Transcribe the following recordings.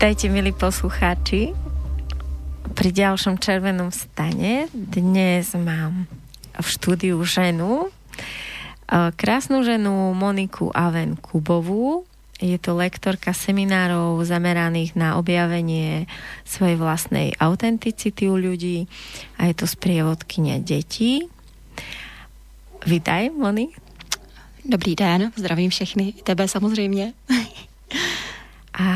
Vítajte, milí poslucháči, pri ďalšom červenom stane. Dnes mám v štúdiu ženu, e, krásnu ženu Moniku Aven Kubovú. Je to lektorka seminárov zameraných na objavenie svojej vlastnej autenticity u ľudí a je to sprievodkynia detí. Vítaj, Moni. Dobrý den, zdravím všechny, tebe samozřejmě. A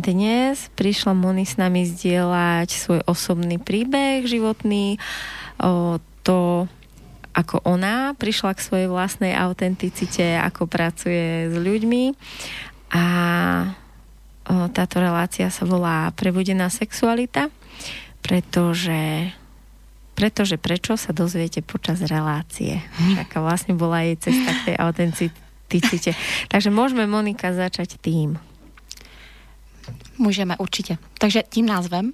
dnes prišla Moni s nami zdieľať svoj osobný príbeh životný, to, ako ona prišla k svojej vlastnej autenticite, ako pracuje s ľuďmi a táto relácia sa volá Prebudená sexualita, pretože pretože prečo sa dozviete počas relácie. Taká vlastne bola jej cesta k tej autenticite. Takže môžeme Monika začať tým. Můžeme, určitě. Takže tím názvem?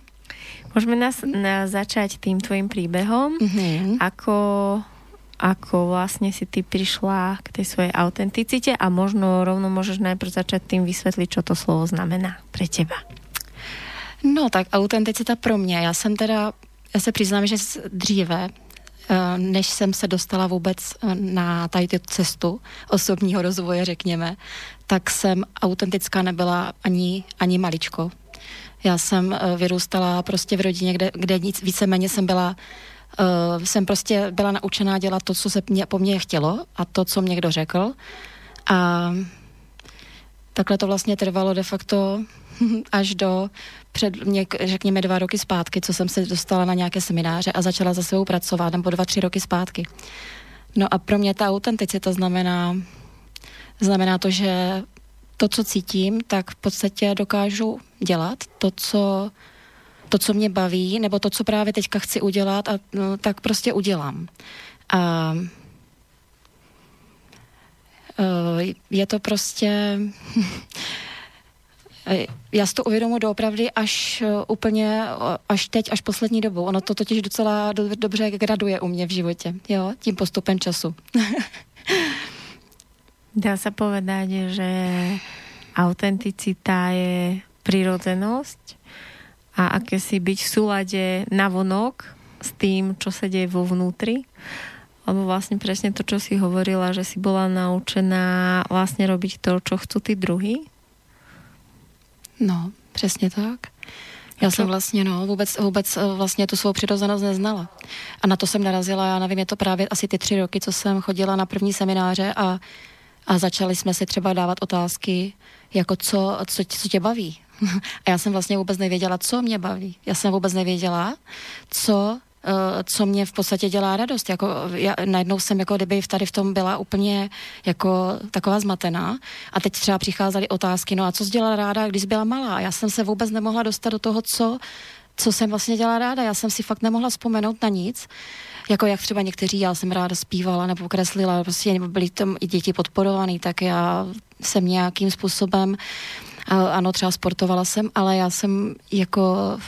Můžeme nás na, začať tým tvojim príbehom, mm-hmm. ako, ako vlastne si ty prišla k tej svojej autenticite a možno rovno môžeš najprv začať tým vysvetliť, čo to slovo znamená pre teba. No tak autenticita pro mě, já jsem teda, já se přiznám, že dříve než jsem se dostala vůbec eh, na tady tu cestu osobního rozvoje, řekněme, tak jsem autentická nebyla ani, ani maličko. Já jsem eh, vyrůstala prostě v rodině, kde, kde nic, víceméně jsem byla Uh, jsem prostě byla naučená dělat to, co se mě, po mně chtělo a to, co mě kdo řekl. A takhle to vlastně trvalo de facto až do před, něk, řekněme, dva roky zpátky, co jsem se dostala na nějaké semináře a začala za sebou pracovat, nebo dva, tři roky zpátky. No a pro mě ta autenticita znamená, znamená to, že to, co cítím, tak v podstatě dokážu dělat. To, co, to, co mě baví, nebo to, co právě teďka chci udělat, a, no, tak prostě udělám. A e, je to prostě Já si to uvědomuji doopravdy až eh, úplně, eh, až teď, až poslední dobou. Ono to totiž docela do, dobře graduje u mě v životě, jo, tím postupem času. Dá se povedať, že autenticita je prirodzenosť a si byť v súlade navonok s tým, čo sa deje vo vnútri. Lebo vlastne presne to, čo si hovorila, že si bola naučená vlastne robiť to, čo chcú tí druhí No, přesně tak. Já jsem vlastně, no, vůbec, vůbec eh, vlastně tu svou přirozenost neznala. A na to jsem narazila, já nevím, je to právě asi ty tři roky, co jsem chodila na první semináře a, a začali jsme si třeba dávat otázky, jako co, co, co tě baví. A já jsem vlastně vůbec nevěděla, co mě baví. Já jsem vůbec nevěděla, co co mě v podstatě dělá radost. Jako, já, najednou jsem jako kdyby tady v tom byla úplně jako taková zmatená a teď třeba přicházely otázky, no a co jsi dělala ráda, když jsi byla malá? Já jsem se vůbec nemohla dostat do toho, co, co jsem vlastně dělala ráda. Já jsem si fakt nemohla vzpomenout na nic. Jako jak třeba někteří, já jsem ráda zpívala nebo kreslila, prostě byly tam i děti podporované, tak já jsem nějakým způsobem ano, třeba sportovala jsem, ale já jsem jako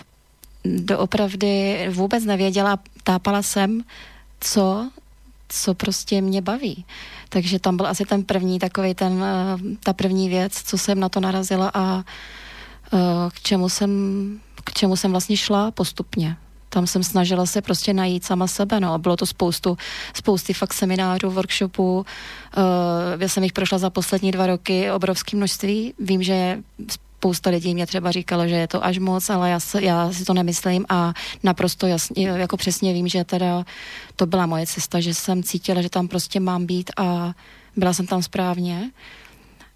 doopravdy vůbec nevěděla, tápala jsem, co, co prostě mě baví. Takže tam byl asi ten první takový ten, eh, ta první věc, co jsem na to narazila a eh, k čemu jsem, k čemu jsem vlastně šla postupně. Tam jsem snažila se prostě najít sama sebe, no a bylo to spoustu, spousty fakt seminářů, workshopů, uh, já jsem jich prošla za poslední dva roky obrovské množství, vím, že spousta lidí mě třeba říkalo, že je to až moc, ale já, já si to nemyslím a naprosto jasně, jako přesně vím, že teda to byla moje cesta, že jsem cítila, že tam prostě mám být a byla jsem tam správně.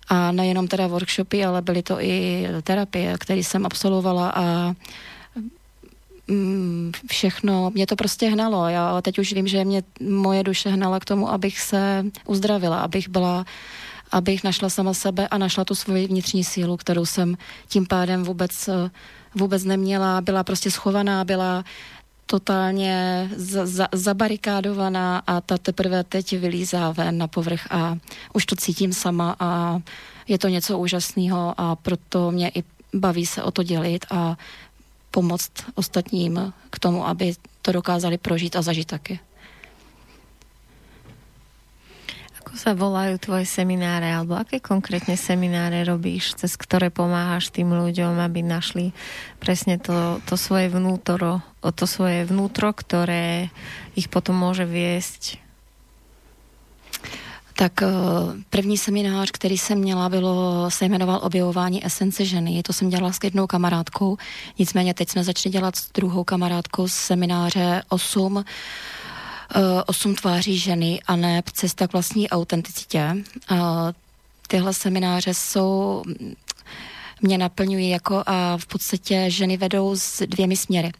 A nejenom teda workshopy, ale byly to i terapie, které jsem absolvovala a mm, všechno, mě to prostě hnalo. Já teď už vím, že mě moje duše hnala k tomu, abych se uzdravila, abych byla abych našla sama sebe a našla tu svoji vnitřní sílu, kterou jsem tím pádem vůbec, eh, vůbec neměla, byla prostě schovaná, byla totálně za, za, zabarikádovaná a ta teprve teď vylízá ven na povrch a už to cítím sama a je to něco úžasného a proto mě i baví se o to dělit a pomoct ostatním k tomu, aby to dokázali prožít a zažít taky. Ako sa volajú tvoje semináre, alebo aké konkrétne semináre robíš, cez ktoré pomáhaš tým ľuďom, aby našli presne to, to svoje vnútro, to svoje vnútro, ktoré ich potom môže viesť? Tak eh, první seminář, který jsem měla, bylo, se jmenoval Objevování esence ženy. To jsem dělala s jednou kamarádkou, nicméně teď jsme začali dělat s druhou kamarádkou z semináře 8 Eh, osm tváří ženy a ne cesta k vlastní autenticitě. Tyhle semináře jsou mě naplňují jako a v podstatě ženy vedou s dvěmi směry,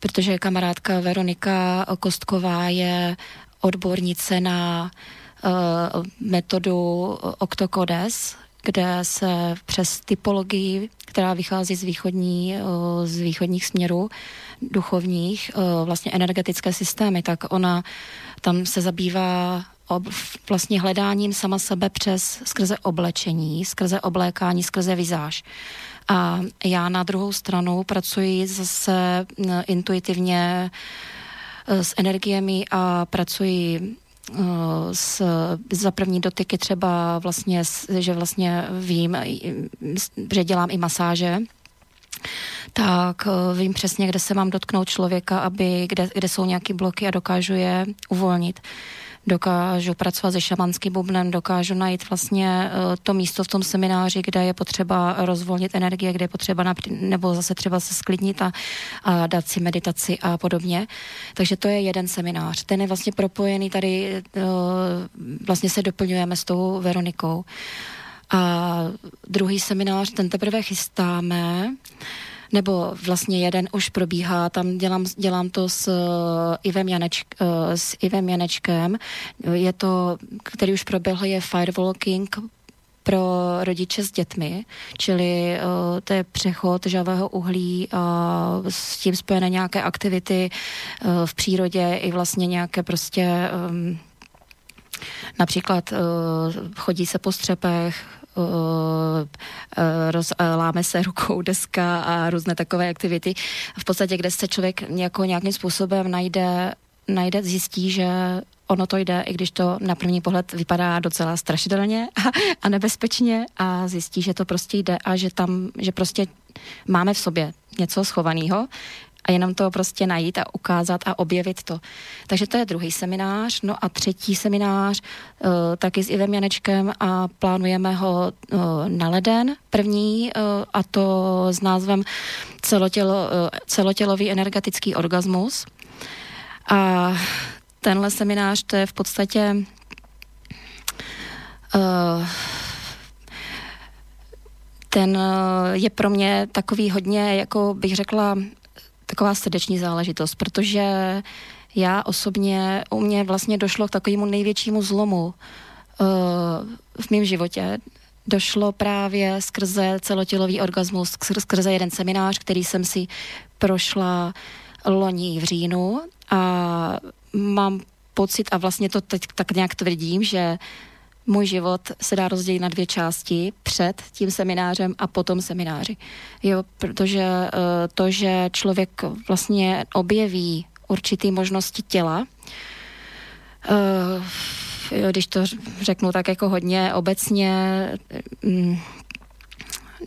protože kamarádka Veronika Kostková je odbornice na uh, metodu Octocodes, kde se přes typologii, která vychází z, východní, z východních směrů, duchovních, vlastně energetické systémy, tak ona tam se zabývá ob, vlastně hledáním sama sebe přes skrze oblečení, skrze oblékání, skrze vizáž. A já na druhou stranu pracuji zase intuitivně eh, s energiemi a pracuji s, za první dotyky třeba vlastně, že vlastně vím, že dělám i masáže, tak eh, vím přesně, kde se mám dotknout člověka, aby, kde, kde jsou nějaké bloky a dokážu je uvolnit. Dokážu pracovat se šamanským bubnem, dokážu najít vlastně eh, to místo v tom semináři, kde je potřeba rozvolnit energie, kde je potřeba napří, nebo zase třeba se sklidnit a, a dát si meditaci a podobně. Takže to je jeden seminář. Ten je vlastně propojený tady, eh, vlastně se doplňujeme s tou Veronikou. A druhý seminář, ten teprve chystáme, nebo vlastně jeden už probíhá, tam dělám, dělám to s uh, Ivem, Janečk, uh, s Ivem Janečkem, je to, který už proběhl, je Firewalking pro rodiče s dětmi, čili uh, to je přechod žavého uhlí a s tím spojené nějaké aktivity uh, v přírodě i vlastně nějaké prostě um, Například uh, chodí se po střepech, uh, roz, uh, láme se rukou deska a různé takové aktivity. V podstatě, kde se člověk jako nějakým způsobem najde, najde zjistí, že ono to jde, i když to na první pohled vypadá docela strašidelně a, a nebezpečně a zjistí, že to prostě jde a že tam, že prostě máme v sobě něco schovaného, a jenom to prostě najít a ukázat a objevit to. Takže to je druhý seminář. No a třetí seminář uh, taky s Ivem Janečkem a plánujeme ho uh, na leden první uh, a to s názvem celotělo, uh, celotělový energetický orgasmus. A tenhle seminář to je v podstatě uh, ten je pro mě takový hodně, jako bych řekla, taková srdeční záležitost, protože já osobně, u mě vlastně došlo k takovému největšímu zlomu uh, v mém životě. Došlo právě skrze celotělový orgasmus, skrze jeden seminář, který jsem si prošla loni v říjnu a mám pocit, a vlastně to teď tak nějak tvrdím, že můj život se dá rozdělit na dvě části, před tím seminářem a potom semináři. Jo, protože uh, to, že člověk vlastně objeví určitý možnosti těla, uh, jo, když to řeknu tak jako hodně obecně, um,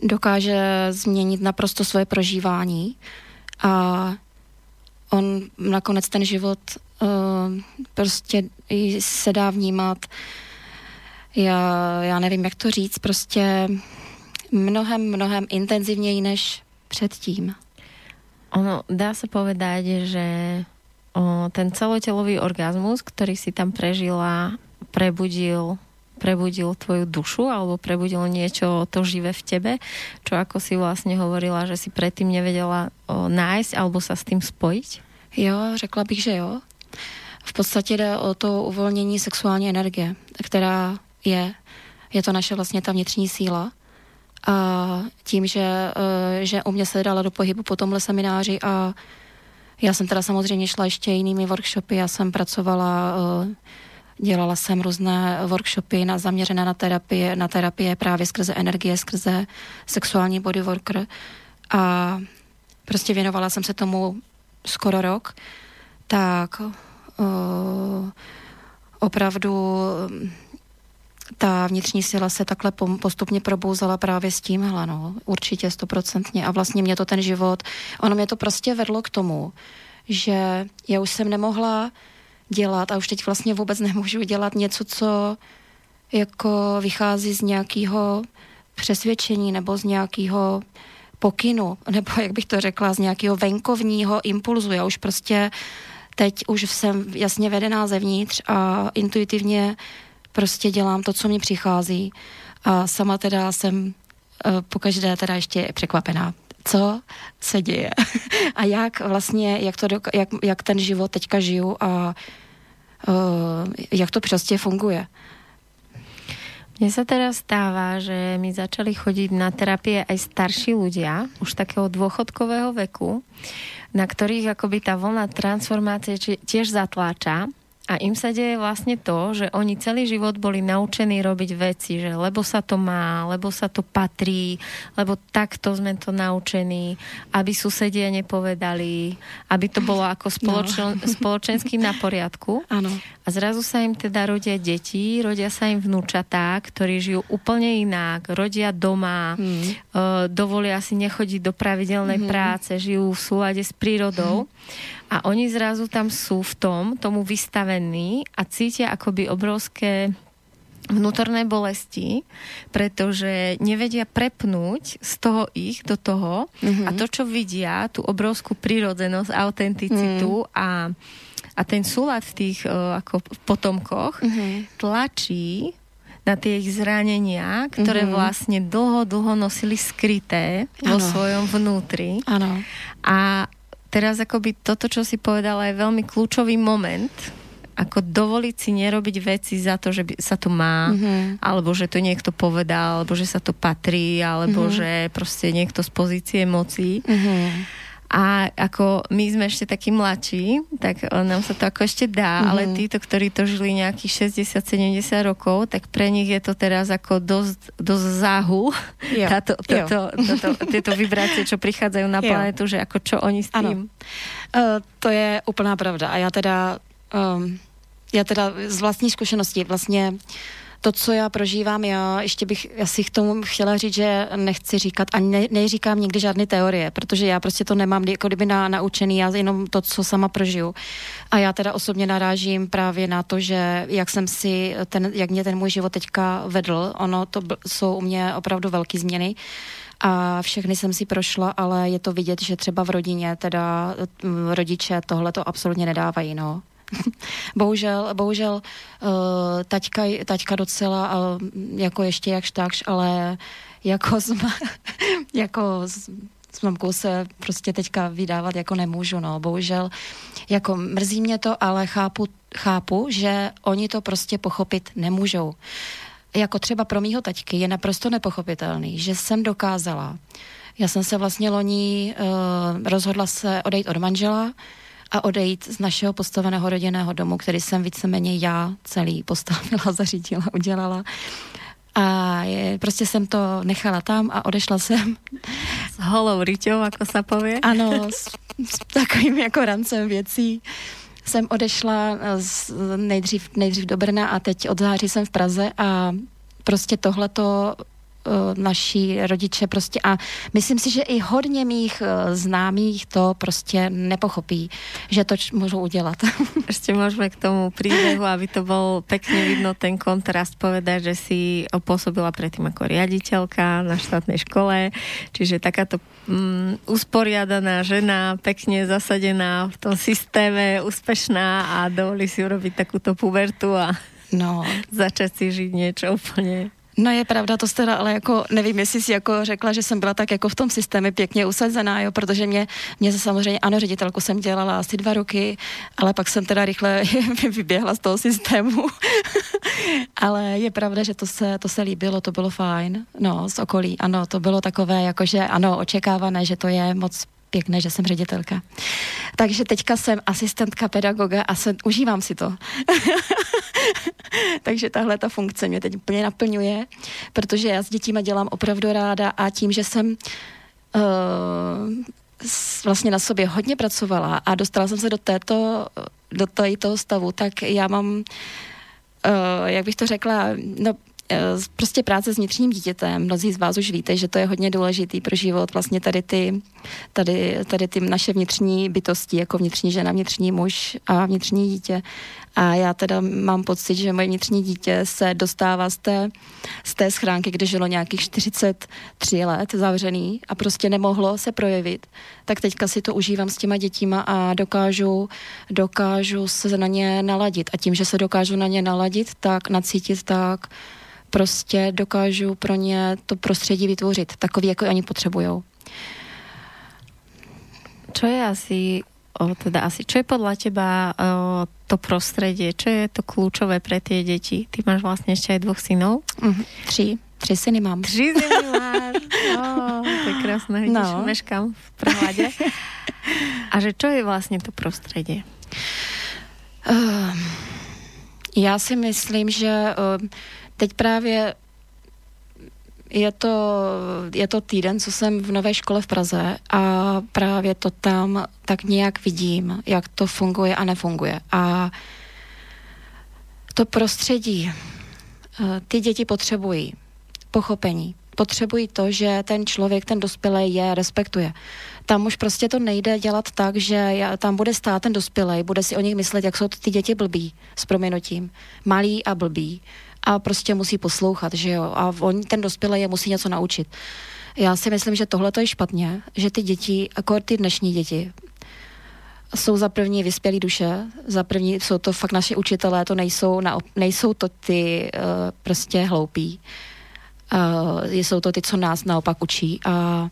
dokáže změnit naprosto svoje prožívání a on nakonec ten život uh, prostě se dá vnímat uh, já, já nevím, jak to říct, prostě mnohem, mnohem intenzivněji než předtím. Ono, dá se povedať, že o, ten celotelový orgazmus, který si tam prežila, prebudil prebudil tvoju dušu alebo prebudil niečo to živé v tebe, čo ako si vlastne hovorila, že si predtým nevedela o, nájsť alebo sa s tým spojiť? Jo, řekla bych, že jo. V podstatě jde o to uvolnění sexuální energie, která je. Je to naše vlastně ta vnitřní síla. A tím, že, eh, že u mě se dala do pohybu po tomhle semináři a já jsem teda samozřejmě šla ještě jinými workshopy, já jsem pracovala, eh, dělala jsem různé workshopy na, zaměřené na terapie, na terapie právě skrze energie, skrze sexuální bodyworker a prostě věnovala jsem se tomu skoro rok, tak uh, opravdu ta vnitřní síla se takhle postupně probouzala právě s tímhle, no, určitě stoprocentně. A vlastně mě to ten život, ono mě to prostě vedlo k tomu, že já už jsem nemohla dělat a už teď vlastně vůbec nemůžu dělat něco, co jako vychází z nějakého přesvědčení nebo z nějakého pokynu, nebo jak bych to řekla, z nějakého venkovního impulzu. Já už prostě teď už jsem jasně vedená zevnitř a intuitivně prostě dělám to, co mi přichází. A sama teda jsem uh, pokaždé teda ještě překvapená, co se děje a jak vlastně, jak, to, jak, jak ten život teďka žiju a uh, jak to prostě funguje. Mne sa teraz stáva, že mi začali chodiť na terapie aj starší ľudia, už takého dôchodkového veku, na ktorých akoby tá vlna transformácie tiež zatláča a im sa deje vlastne to, že oni celý život boli naučení robiť veci, že lebo sa to má, lebo sa to patrí, lebo takto sme to naučení, aby susedia nepovedali, aby to bolo ako spoločen, no. spoločenský na poriadku. Ano. A zrazu sa im teda rodia deti, rodia sa im vnúčatá, ktorí žijú úplne inak, rodia doma, hmm. uh, dovolia si nechodiť do pravidelnej hmm. práce, žijú v súlade s prírodou. Hmm a oni zrazu tam sú v tom, tomu vystavení a cítia akoby obrovské vnútorné bolesti, pretože nevedia prepnúť z toho ich do toho mm-hmm. a to, čo vidia, tú obrovskú prírodzenosť, autenticitu mm. a, a ten súlad v tých uh, ako potomkoch mm-hmm. tlačí na tie ich zranenia, ktoré mm-hmm. vlastne dlho, dlho nosili skryté ano. vo svojom vnútri. Ano. A teraz akoby toto, čo si povedala, je veľmi kľúčový moment, ako dovoliť si nerobiť veci za to, že by sa to má, mm-hmm. alebo že to niekto povedal, alebo že sa to patrí, alebo mm-hmm. že proste niekto z pozície moci. Mm-hmm a ako my sme ešte takí mladší, tak nám sa to ako ešte dá, mm-hmm. ale títo, ktorí to žili nejakých 60-70 rokov, tak pre nich je to teraz ako dosť, dosť záhu, jo. Táto, táto, táto, tieto vibrácie, čo prichádzajú na planetu, že ako čo oni s tým. Uh, to je úplná pravda. A já teda, um, já teda z vlastní zkušenosti vlastně uh, to, co já prožívám, já ještě bych asi k tomu chtěla říct, že nechci říkat, ani ne, neříkám nikdy žádné teorie, protože já prostě to nemám jako kdyby na, naučený, já jenom to, co sama prožiju. A já teda osobně narážím právě na to, že jak jsem si, ten, jak mě ten můj život teďka vedl, ono to jsou u mě opravdu velké změny a všechny jsem si prošla, ale je to vidět, že třeba v rodině teda rodiče tohle to absolutně nedávají, no. bohužel, bohužel uh, taťka, taťka docela uh, jako ještě jakž takž, ale jako s, jako s, s mamkou se prostě teďka vydávat jako nemůžu, no, bohužel. Jako mrzí mě to, ale chápu, chápu, že oni to prostě pochopit nemůžou. Jako třeba pro mýho taťky je naprosto nepochopitelný, že jsem dokázala. Já jsem se vlastně loni uh, rozhodla se odejít od manžela, a odejít z našeho postaveného rodinného domu, který jsem víceméně já celý postavila, zařídila, udělala. A je, prostě jsem to nechala tam a odešla jsem. S holou ryťou, jako se pově. Ano, s, s takovým jako rancem věcí jsem odešla z, nejdřív, nejdřív do Brna a teď od září jsem v Praze a prostě tohleto Eh, naši rodiče prostě a myslím si, že i hodně mých eh, známých to prostě nepochopí, že to můžou udělat. Ještě můžeme k tomu příběhu, aby to byl pekně vidno ten kontrast povedať, že si působila předtím jako riaditeľka na štátnej škole, čiže takáto mm, usporiadaná žena, pekne zasadená v tom systéme, úspešná a dovolí si urobiť takúto pubertu a no. začať si žiť niečo úplně No je pravda, to jste ale jako, nevím, jestli si jako řekla, že jsem byla tak jako v tom systému pěkně usazená, jo, protože mě, mě samozřejmě, ano, ředitelku jsem dělala asi dva roky, ale pak jsem teda rychle vyběhla z toho systému. ale je pravda, že to se, to se líbilo, to bylo fajn, no, z okolí, ano, to bylo takové, jakože ano, očekávané, že to je moc pěkné, že jsem ředitelka. Takže teďka jsem asistentka pedagoga a jsem, užívám si to. Takže tahle ta funkce mě teď úplně naplňuje, protože já s dětíme dělám opravdu ráda a tím, že jsem uh, vlastně na sobě hodně pracovala a dostala jsem se do této, do toho stavu, tak já mám, uh, jak bych to řekla, no prostě práce s vnitřním dítětem, mnozí z vás už víte, že to je hodně důležitý pro život, vlastně tady ty, tady, tady ty naše vnitřní bytosti, jako vnitřní žena, vnitřní muž a vnitřní dítě. A já teda mám pocit, že moje vnitřní dítě se dostává z té, z té schránky, kde žilo nějakých 43 let zavřený a prostě nemohlo se projevit. Tak teďka si to užívám s těma dětima a dokážu, dokážu se na ně naladit. A tím, že se dokážu na ně naladit, tak nacítit, tak prostě dokážu pro ně to prostředí vytvořit, takový, jako oni potřebují. Čo je asi o, teda asi, čo je podľa teba o, to prostredie, čo je to kľúčové pre tie deti? Ty máš vlastne ešte aj dvoch synov? Mm, tři. Tři syny mám. Tři syny máš. Oh, to je krásne, vidíš, no. meškám v prehľade. A že čo je vlastně to prostředí? Uh, já si myslím, že uh, teď právě je to, je to týden, co jsem v nové škole v Praze a právě to tam tak nějak vidím, jak to funguje a nefunguje. A to prostředí, eh, ty děti potřebují pochopení, potřebují to, že ten člověk, ten dospělý je respektuje. Tam už prostě to nejde dělat tak, že tam bude stát ten dospělý, bude si o nich myslet, jak jsou ty děti blbí, s prominutím, malí a blbí a prostě musí poslouchat, že jo, a on, ten dospělý je musí něco naučit. Já si myslím, že tohle to je špatně, že ty děti, jako ty dnešní děti, jsou za první vyspělí duše, za první jsou to fakt naše učitelé, to nejsou, na, nejsou to ty uh, prostě hloupí. Uh, jsou to ty, co nás naopak učí a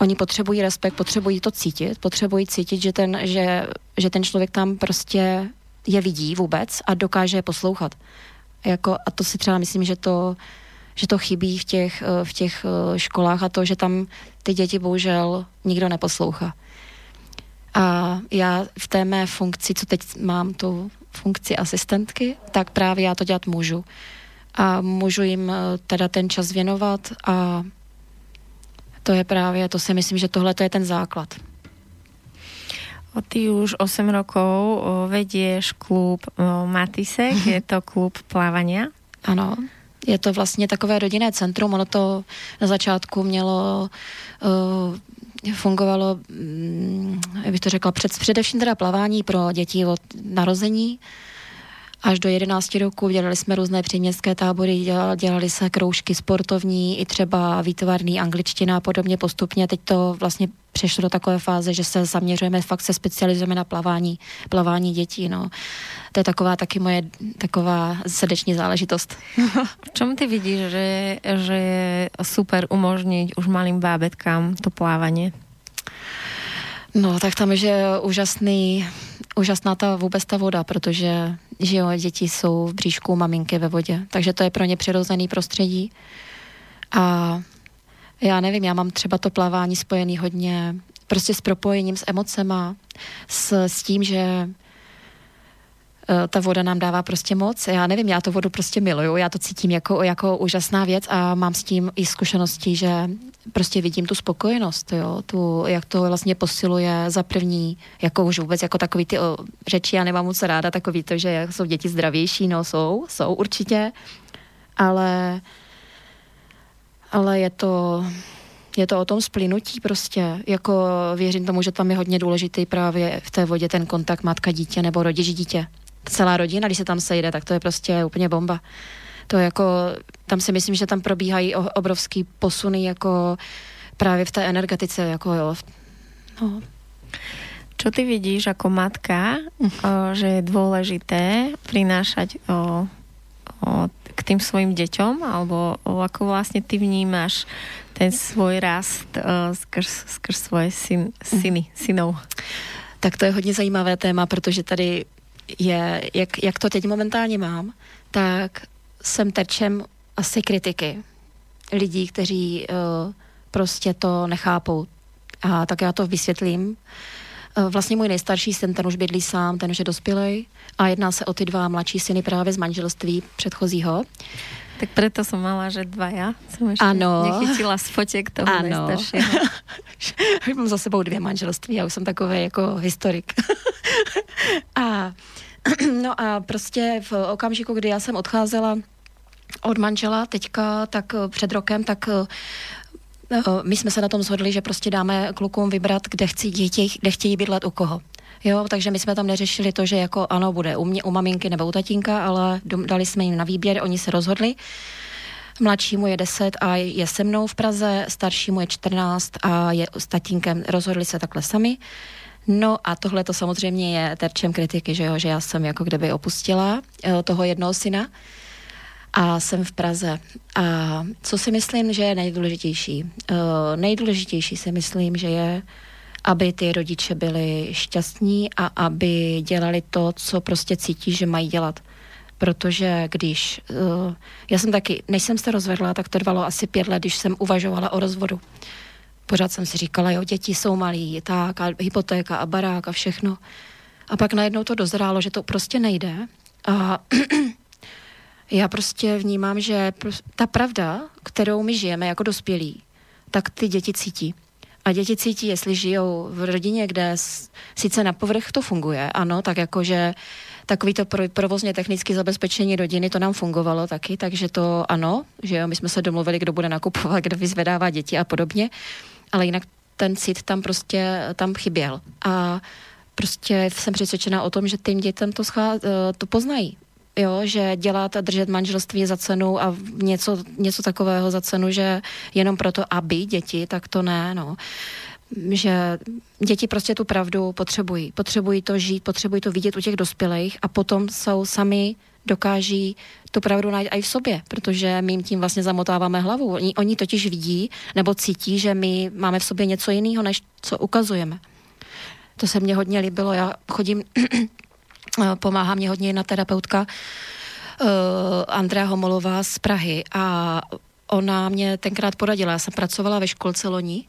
oni potřebují respekt, potřebují to cítit, potřebují cítit, že ten, že, že ten člověk tam prostě je vidí vůbec a dokáže je poslouchat. Jako, a to si třeba myslím, že to, že to chybí v těch, eh, v těch eh, školách a to, že tam ty děti bohužel nikdo neposlouchá. A já v té mé funkci, co teď mám tu funkci asistentky, tak právě já to dělat můžu. A můžu jim eh, teda ten čas věnovat a to je právě, to si myslím, že tohle to je ten základ. Ty už 8 rokov vedieš klub Matisek, je to klub plávania? Ano, je to vlastně takové rodinné centrum, ono to na začátku mělo, uh, fungovalo, um, jak bych to řekla, před, především teda plavání pro děti od narození, až do 11 roku. Dělali jsme různé příměstské tábory, dělali, dělali se kroužky sportovní, i třeba výtvarný, angličtina a podobně postupně. Teď to vlastně přešlo do takové fáze, že se zaměřujeme, fakt se specializujeme na plavání, plavání dětí. No. To je taková taky moje taková srdeční záležitost. v čom ty vidíš, že, že je super umožnit už malým bábetkám to plávání? No, tak tam je, že úžasný, úžasná ta vůbec ta voda, protože že jo, děti jsou v bříšku maminky ve vodě, takže to je pro ně přirozený prostředí. A já nevím, já mám třeba to plavání spojený hodně prostě s propojením s emocema, s, s tím, že Eh, ta voda nám dává prostě moc. Já nevím, já tu vodu prostě miluju, já to cítím jako, jako úžasná věc a mám s tím i zkušenosti, že prostě vidím tu spokojenost, jo, tu, jak to vlastně posiluje za první, jako už vůbec jako takový ty o, řeči, já nemám moc ráda takový to, že jsou děti zdravější, no jsou, jsou určitě, ale ale je to, je to o tom splynutí prostě, jako věřím tomu, že tam je hodně důležitý právě v té vodě ten kontakt matka-dítě nebo rodič-dítě celá rodina, když se tam sejde, tak to je prostě úplně bomba. To jako, tam si myslím, že tam probíhají obrovský posuny jako právě v té energetice, jako jo. No. Čo ty vidíš jako matka, o, že je důležité prinášať o, o, k tým svojim děťom, alebo o, ako vlastně ty vnímáš ten svůj rast o, skrz, skrz svoje syn, syny, synov? Tak to je hodně zajímavé téma, protože tady je, jak, jak to teď momentálně mám, tak jsem terčem asi kritiky lidí, kteří uh, prostě to nechápou. A tak já to vysvětlím. Uh, vlastně můj nejstarší syn, ten už bydlí sám, ten už je dospělý a jedná se o ty dva mladší syny právě z manželství předchozího. Tak proto jsem mala, že dva já jsem ještě ano. nechytila z fotěk toho ano. nejstaršího. mám za sebou dvě manželství, já už jsem takový jako historik. a No a prostě v okamžiku, kdy já jsem odcházela od manžela teďka, tak před rokem, tak my jsme se na tom shodli, že prostě dáme klukům vybrat, kde, chci děti, kde chtějí bydlet u koho. Jo, takže my jsme tam neřešili to, že jako ano, bude u mě, u maminky nebo u tatínka, ale dali jsme jim na výběr, oni se rozhodli. Mladšímu je 10 a je se mnou v Praze, staršímu je 14 a je s tatínkem. Rozhodli se takhle sami. No a tohle to samozřejmě je terčem kritiky, že jo, že já jsem jako kdyby opustila eh, toho jednoho syna a jsem v Praze. A co si myslím, že je nejdůležitější? Uh, nejdůležitější si myslím, že je, aby ty rodiče byli šťastní a aby dělali to, co prostě cítí, že mají dělat. Protože když, uh, já jsem taky, než jsem se rozvedla, tak to trvalo asi pět let, když jsem uvažovala o rozvodu. Pořád jsem si říkala, jo, děti jsou malí, tak a hypotéka a barák a všechno. A pak najednou to dozrálo, že to prostě nejde. A já prostě vnímám, že ta pravda, kterou my žijeme jako dospělí, tak ty děti cítí. A děti cítí, jestli žijou v rodině, kde sice na povrch to funguje, ano, tak jakože takový to provozně technické zabezpečení rodiny, to nám fungovalo taky, takže to ano, že jo, my jsme se domluvili, kdo bude nakupovat, kdo vyzvedává děti a podobně, ale jinak ten cit tam prostě tam chyběl. A prostě jsem přesvědčená o tom, že tím dětem to, schá, eh, to poznají jo, že dělat a držet manželství za cenu a něco, něco takového za cenu, že jenom proto, aby děti, tak to ne, no že děti prostě tu pravdu potřebují. Potřebují to žít, potřebují to vidět u těch dospělých a potom jsou sami dokáží tu pravdu najít i v sobě, protože my jim tím vlastně zamotáváme hlavu. Oni, oni totiž vidí nebo cítí, že my máme v sobě něco jiného, než co ukazujeme. To se mně hodně líbilo. Já chodím pomáhá mě hodně jedna terapeutka uh, Andrea Homolová z Prahy a ona mě tenkrát poradila, já jsem pracovala ve školce loni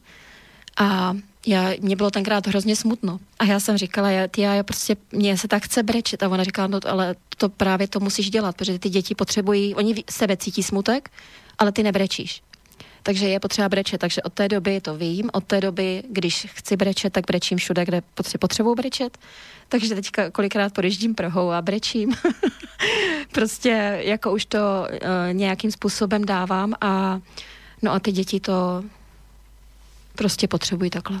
a já, mě bylo tenkrát hrozně smutno. A já jsem říkala, já, ty, já prostě, mě se tak chce brečet. A ona říkala, no ale to právě to musíš dělat, protože ty děti potřebují, oni sebe cítí smutek, ale ty nebrečíš. Takže je potřeba brečet. Takže od té doby to vím. Od té doby, když chci brečet, tak brečím všude, kde potřebuji brečet. Takže teďka kolikrát podeždím Prahou a brečím. prostě jako už to uh, nějakým způsobem dávám a no a ty děti to prostě potřebují takhle.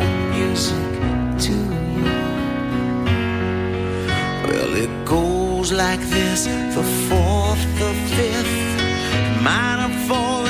like this, the fourth, the fifth, minor fourth.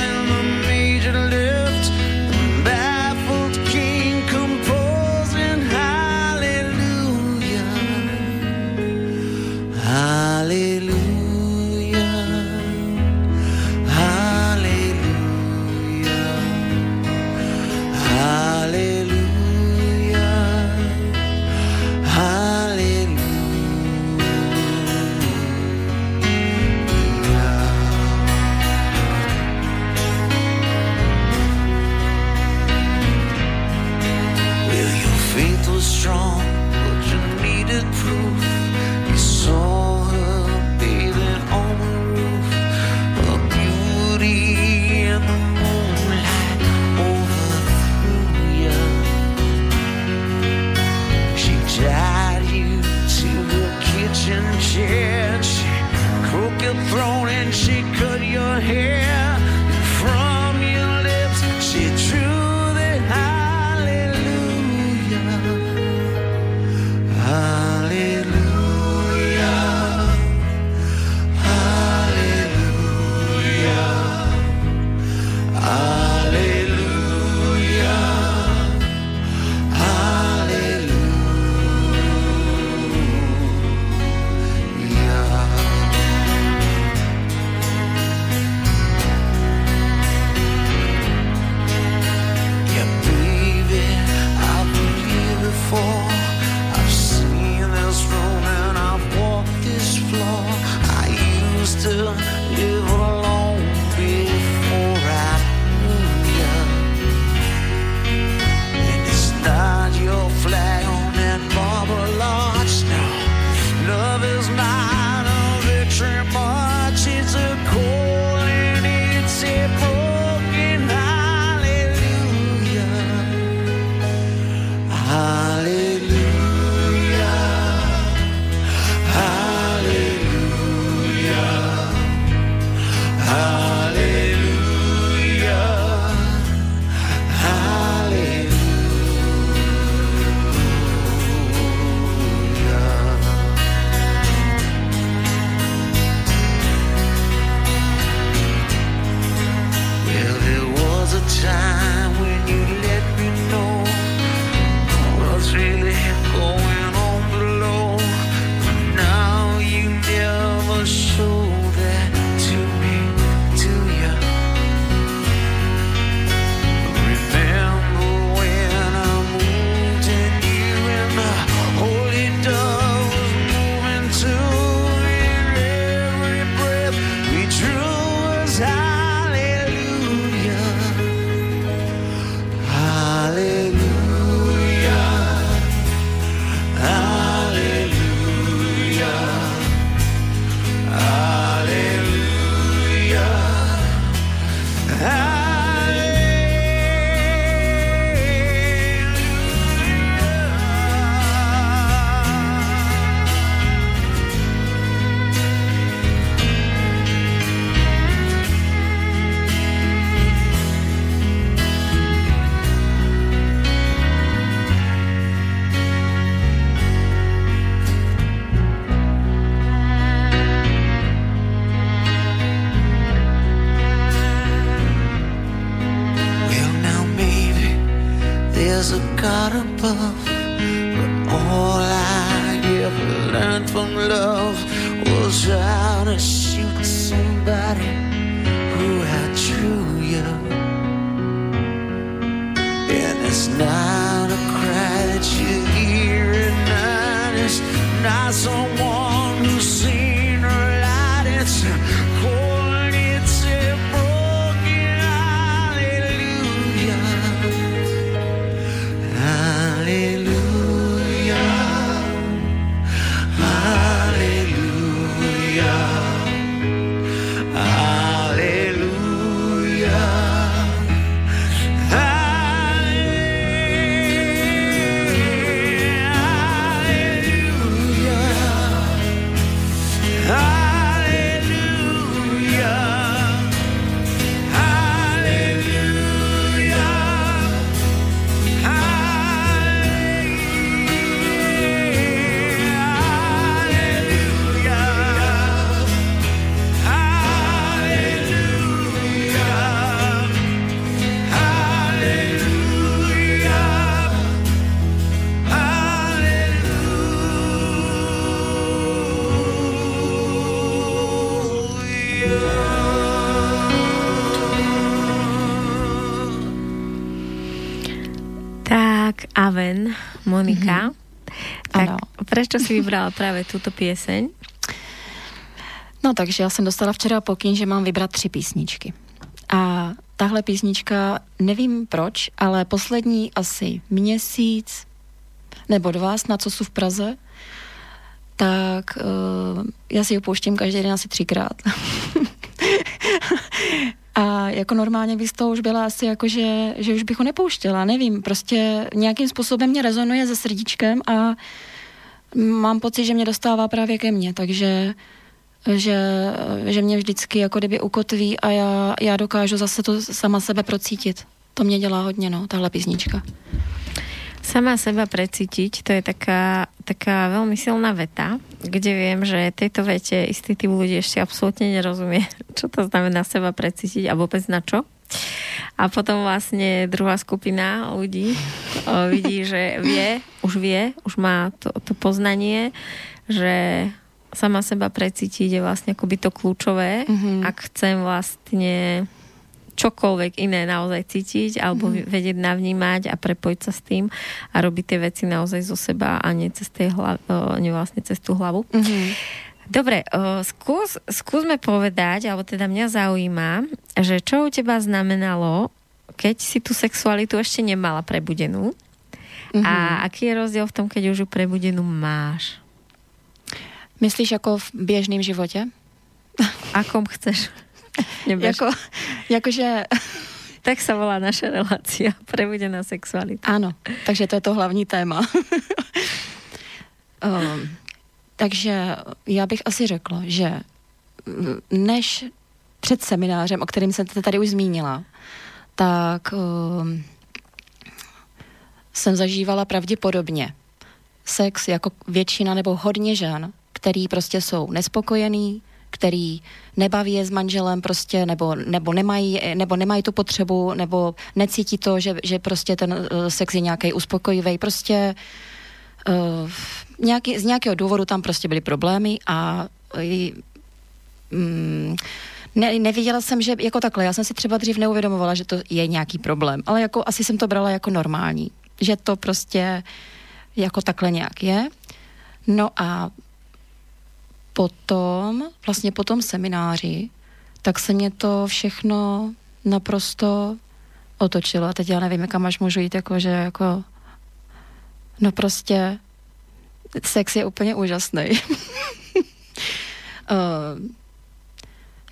Monika. Mm-hmm. Tak Ano. prečo si vybrala práve túto pieseň? No takže já jsem dostala včera pokyn, že mám vybrat tři písničky. A tahle písnička, nevím proč, ale poslední asi měsíc nebo dva, snad co jsou v Praze, tak uh, já si ji pouštím každý den asi třikrát. A jako normálně bych z toho už byla asi jako, že, že už bych ho nepouštěla, nevím, prostě nějakým způsobem mě rezonuje se srdíčkem a mám pocit, že mě dostává právě ke mně, takže že, že mě vždycky jako kdyby ukotví a já, já dokážu zase to sama sebe procítit. To mě dělá hodně, no, tahle písnička. Sama seba precítiť, to je taká, taká veľmi silná veta, kde viem, že tejto vete istý typ ľudí ešte absolútne nerozumie, čo to znamená seba precítiť a vôbec na čo. A potom vlastne druhá skupina ľudí o, vidí, že vie, už vie, už má to, to poznanie, že sama seba precítiť je vlastne akoby to kľúčové, Mhm. ak chcem vlastne čokoľvek iné naozaj cítiť alebo mm. vedieť navnímať a prepojiť sa s tým a robiť tie veci naozaj zo seba a nie cez, tej hlav, o, nie vlastne cez tú hlavu. Mm-hmm. Dobre, o, skús, skúsme povedať, alebo teda mňa zaujíma, že čo u teba znamenalo, keď si tú sexualitu ešte nemala prebudenú Mhm. a aký je rozdiel v tom, keď už ju prebudenú máš? Myslíš jako v běžném životě? Akom chceš? Nebež. Jako, jakože, Tak sa volá naša relácia. Prebudená sexualita. ano, takže to je to hlavní téma. um, takže já bych asi řekla, že mm, než před seminářem, o kterém jsem tady už zmínila, tak um, jsem zažívala pravděpodobně sex jako většina nebo hodně žen, který prostě jsou nespokojený, který nebaví je s manželem prostě, nebo, nebo, nemají, nebo nemají tu potřebu, nebo necítí to, že, že prostě ten uh, sex je nějaký uspokojivý. Prostě uh, nějaký, z nějakého důvodu tam prostě byly problémy a mm, ne, neviděla jsem, že jako takhle, já jsem si třeba dřív neuvědomovala, že to je nějaký problém, ale jako asi jsem to brala jako normální, že to prostě jako takhle nějak je. No a potom, vlastně po tom semináři, tak se mě to všechno naprosto otočilo. A teď já nevím, kam až můžu jít, jako, že jako, no prostě sex je úplně úžasný. uh,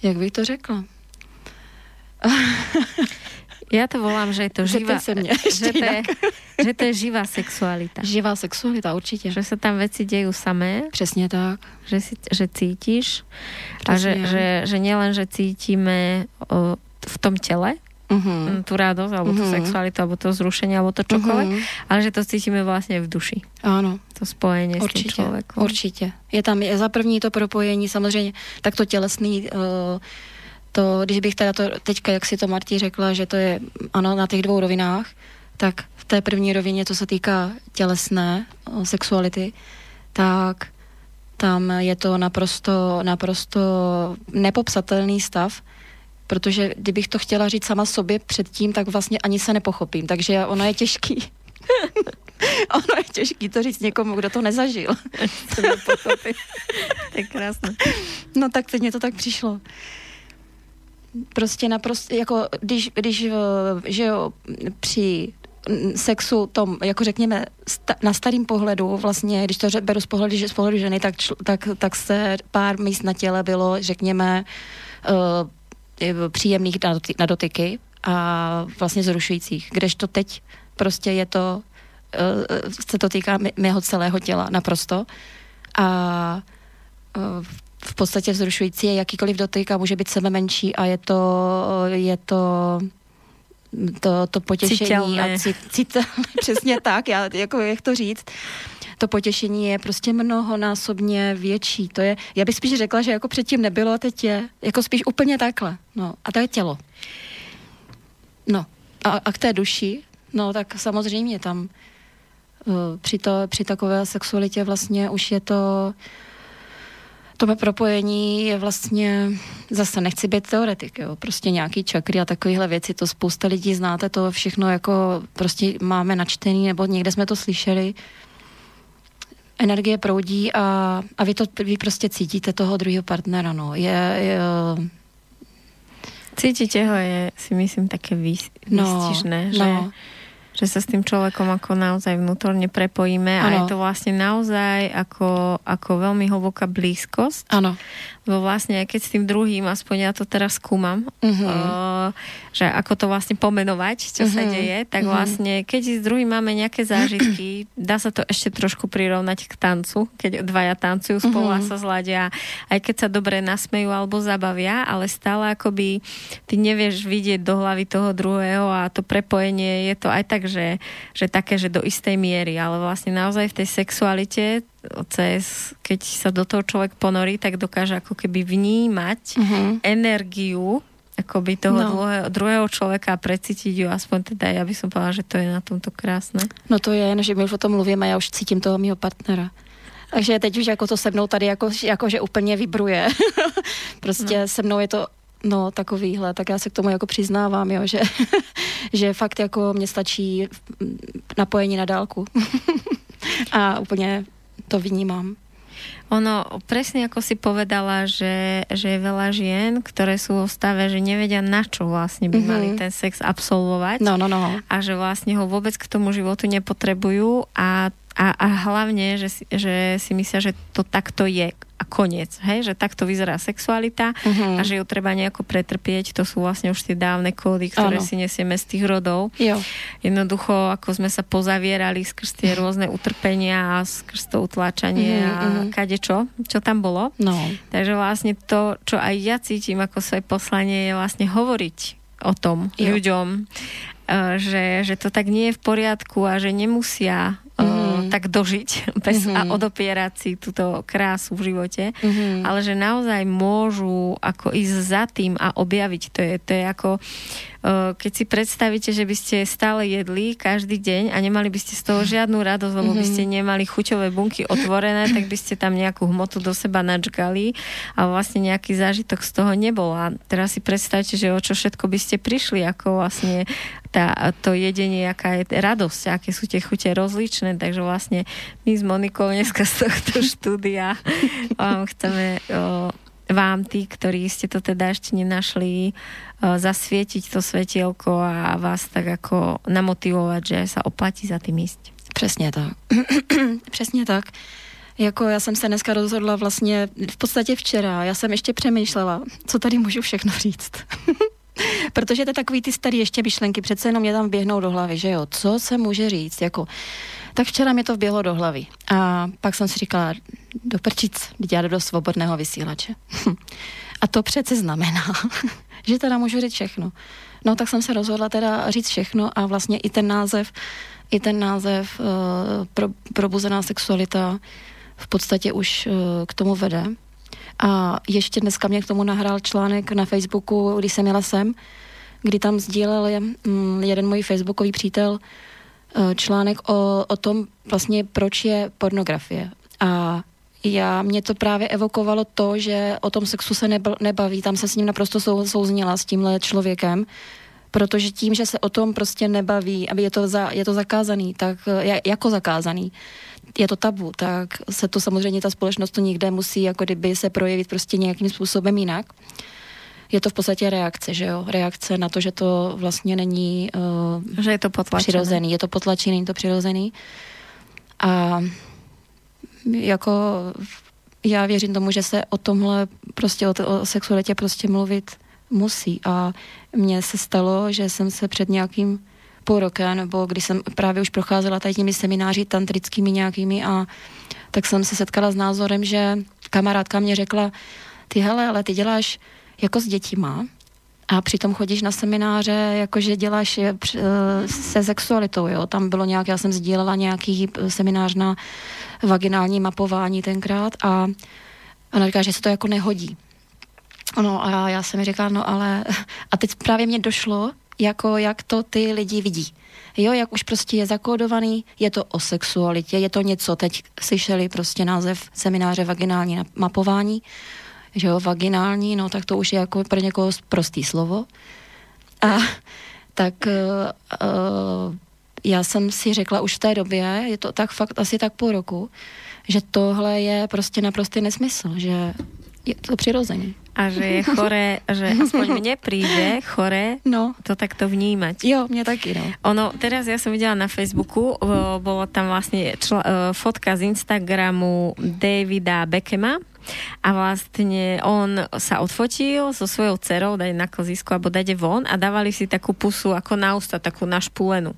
jak bych to řekla? Ja to volám, že je to živá, Zeptej se mě že, to je, že to je živá sexualita. Živá sexualita, určitě. Že sa tam veci dejú samé, Přesně tak. že, si, že cítiš a že, že, že nielen, že cítime o, v tom tele Mhm. tú radosť, alebo tú Mhm. sexualitu, alebo to zrušenie, alebo to čokoľvek, Mhm. ale že to cítime vlastne v duši. Ano, To spojenie s určitě, človekom. určitě. Je tam je za první to propojení, samozřejmě, tak to tělesný, uh, to, když bych teda to teďka, jak si to Martí řekla, že to je, ano, na těch dvou rovinách, tak té první rovině, co se týká tělesné sexuality, tak tam je to naprosto, naprosto nepopsatelný stav, protože kdybych to chtěla říct sama sobě předtím, tak vlastně ani se nepochopím, takže ono je těžký. ono je těžký to říct někomu, kdo to nezažil. to je krásné. No tak teď mě to tak přišlo prostě naprosto, jako když, když eh, že jo, při sexu tom, jako řekněme, sta, na starým pohledu, vlastně, když to beru z pohledu, z pohledu ženy, tak, čl, tak, tak se pár míst na těle bylo, řekněme, uh, příjemných na, doty, na dotyky a vlastně zrušujících. Kdežto teď prostě je to, uh, se to týká mého celého těla naprosto. A uh, v podstatě vzrušující je jakýkoliv dotyk a může být sebe menší a je to, je to to, to potěšení Citelné. a cit, cit, přesně tak, já, jako jak to říct, to potěšení je prostě mnohonásobně větší. To je, já bych spíš řekla, že jako předtím nebylo a teď je, jako spíš úplně takhle. No, a to je tělo. No, a, a k té duši, no tak samozřejmě tam uh, při, to, při takové sexualitě vlastně už je to uh, to propojení je vlastně, zase nechci být teoretik, jo, prostě nějaký čakry a takovéhle věci, to spousta lidí znáte, to všechno jako prostě máme načtený, nebo někde jsme to slyšeli. Energie proudí a, a vy to vy prostě cítíte toho druhého partnera, no. Je, je Cítite ho je, si myslím, také výstižné, no, že... No že sa s tým človekom ako naozaj vnútorne prepojíme ano. a je to vlastne naozaj ako, ako veľmi hlboká blízkosť. Áno. Vlastne keď s tým druhým, aspoň ja to teraz skúmam, uh, že ako to vlastne pomenovať, čo uh-huh. sa Mhm. deje, tak uh-huh. vlastne keď s druhým máme nejaké zážitky, dá sa to ešte trošku prirovnať k tancu, keď dvaja tancujú spolu uh-huh. a sa zladia, aj keď sa dobre nasmejú alebo zabavia, ale stále akoby ty nevieš vidieť do hlavy toho druhého a to prepojenie je to aj tak, že, že také, že do istej miery, ale vlastne naozaj v tej sexualite cez, keď sa do toho človek ponorí, tak dokáže ako keby vnímať uh-huh. energiu akoby toho No. druhého, druhého človeka a precítiť ju, aspoň teda ja by som povedala, že to je na tomto krásne. No to je že my už o tom mluvíme, já už cítím toho mého partnera. Takže teď už jako to se mnou tady jako, jako že úplně vibruje. prostě no. se mnou je to no takovýhle, tak já se k tomu jako přiznávám, jo, že, že fakt jako mě stačí napojení na dálku. a úplně to vnímám. Ono, presne ako si povedala, že, že je veľa žien, ktoré sú vo stave, že nevedia na čo vlastne by mali ten sex absolvovať. No, no, no. a že vlastne ho vôbec k tomu životu nepotrebujú a, a, a hlavne, že, si- že si myslia, že to takto je a koniec, hej? že takto vyzerá sexualita Mhm. a že ju treba nejako pretrpieť, to sú vlastne už tie dávne kódy, ktoré Áno. si nesieme z tých rodov. Jo. Jednoducho, ako sme sa pozavierali skrz tie rôzne utrpenia a skrz to utláčanie Mhm, a mhm. kadečo, čo tam bolo. No. Takže vlastne to, čo aj ja cítim ako svoje poslanie, je vlastne hovoriť o tom Jo. ľuďom, eh, že, že to tak nie je v poriadku a že nemusia Mhm. Tak dožiť bez, a Mhm. odopierať si túto krásu v živote, Mhm. ale že naozaj môžu ako ísť za tým a objaviť. To je, to je ako, eh, keď si predstavíte, že by ste stále jedli každý deň a nemali by ste z toho žiadnu radosť, lebo by Mhm. ste nemali chuťové bunky otvorené, tak by ste tam nejakú hmotu do seba načgali a vlastne nejaký zážitok z toho nebol. A teraz si predstavte, že o čo všetko by ste prišli, ako vlastne tá, to jedenie, aká je radosť, aké sú tie chute rozličné. Takže vlastne my s Monikou dneska z tohto štúdia vám chceme vám, tí, ktorí ste to teda ešte nenašli, zasvietiť to svetielko a vás tak ako namotivovať, že sa oplatí za tým ísť. Přesně tak. Přesně tak. Jako já jsem se dneska rozhodla vlastně, v podstatě včera, já jsem ještě přemýšlela, co tady můžu všechno říct. Protože to je takový ty starý ještě myšlenky, přece jenom mě tam běhnou do hlavy, že jo, co se může říct, jako, tak včera mě to vběhlo do hlavy. A pak jsem si říkala, do prčic, já do svobodného vysílače. A to přece znamená, že teda můžu říct všechno. No tak jsem se rozhodla teda říct všechno a vlastně i ten název, i ten název uh, pro, probuzená sexualita v podstatě už uh, k tomu vede. A ještě dneska mě k tomu nahrál článek na Facebooku, když jsem jela sem, kdy tam sdílel mm, jeden můj facebookový přítel článek o, o tom vlastně, proč je pornografie. A já, mě to právě evokovalo to, že o tom sexu se nebaví, tam se s ním naprosto sou, souzněla s tímhle člověkem, protože tím, že se o tom prostě nebaví, aby je to, za, je to zakázaný, tak jako zakázaný, je to tabu, tak se to samozřejmě ta společnost to nikde musí jako kdyby se projevit prostě nějakým způsobem jinak. Je to v podstatě reakce, že jo? Reakce na to, že to vlastně není uh, že je to potlačené. přirozený. Je to potlačený, není to přirozený. A jako já věřím tomu, že se o tomhle prostě o, o sexualitě prostě mluvit musí. A mně se stalo, že jsem se před nějakým půl rokem, nebo když jsem právě už procházela tady těmi semináři tantrickými nějakými a tak jsem se setkala s názorem, že kamarádka mě řekla, ty hele, ale ty děláš jako s dětima a přitom chodíš na semináře, jakože děláš je, eh, se sexualitou, jo. Tam bylo nějak, já jsem sdílela nějaký seminář na vaginální mapování tenkrát a ona říká, že se to jako nehodí. No a já jsem mi říkala, no ale a teď právě mě došlo, jako jak to ty lidi vidí. Jo, jak už prostě je zakódovaný, je to o sexualitě, je to něco, teď slyšeli prostě název semináře vaginální mapování, že jo, vaginální, no tak to už je jako pro někoho prostý slovo. A tak uh, já jsem si řekla už v té době, je to tak fakt asi tak půl roku, že tohle je prostě naprostý nesmysl, že je to přirozený. A že je choré, že aspoň mne príde choré no. to takto vnímať. Jo, mne taky, no. Ono, teraz ja som videla na Facebooku, bolo tam vlastne čl- fotka z Instagramu Davida Beckema, a vlastne on sa odfotil so svojou dcerou, dať na klzisku alebo dať von a dávali si takú pusu ako na ústa, takú našpulenú.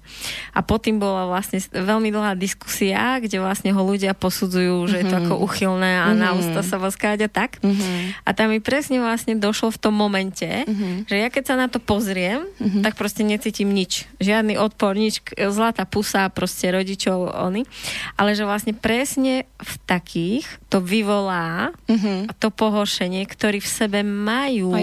A potom bola vlastne veľmi dlhá diskusia, kde vlastne ho ľudia posudzujú, že mm-hmm. je to mhm. ako uchylné a mm-hmm. na ústa sa voskať a tak. Mm-hmm. A tam mi presne vlastne došlo v tom momente, mm-hmm. že ja keď sa na to pozriem, mm-hmm. tak proste necítim nič. Žiadny odpor, nič, zlatá pusa proste rodičov, oni. Ale že vlastne presne v takých to vyvolá mm-hmm. to pohoršenie, ktorí v sebe majú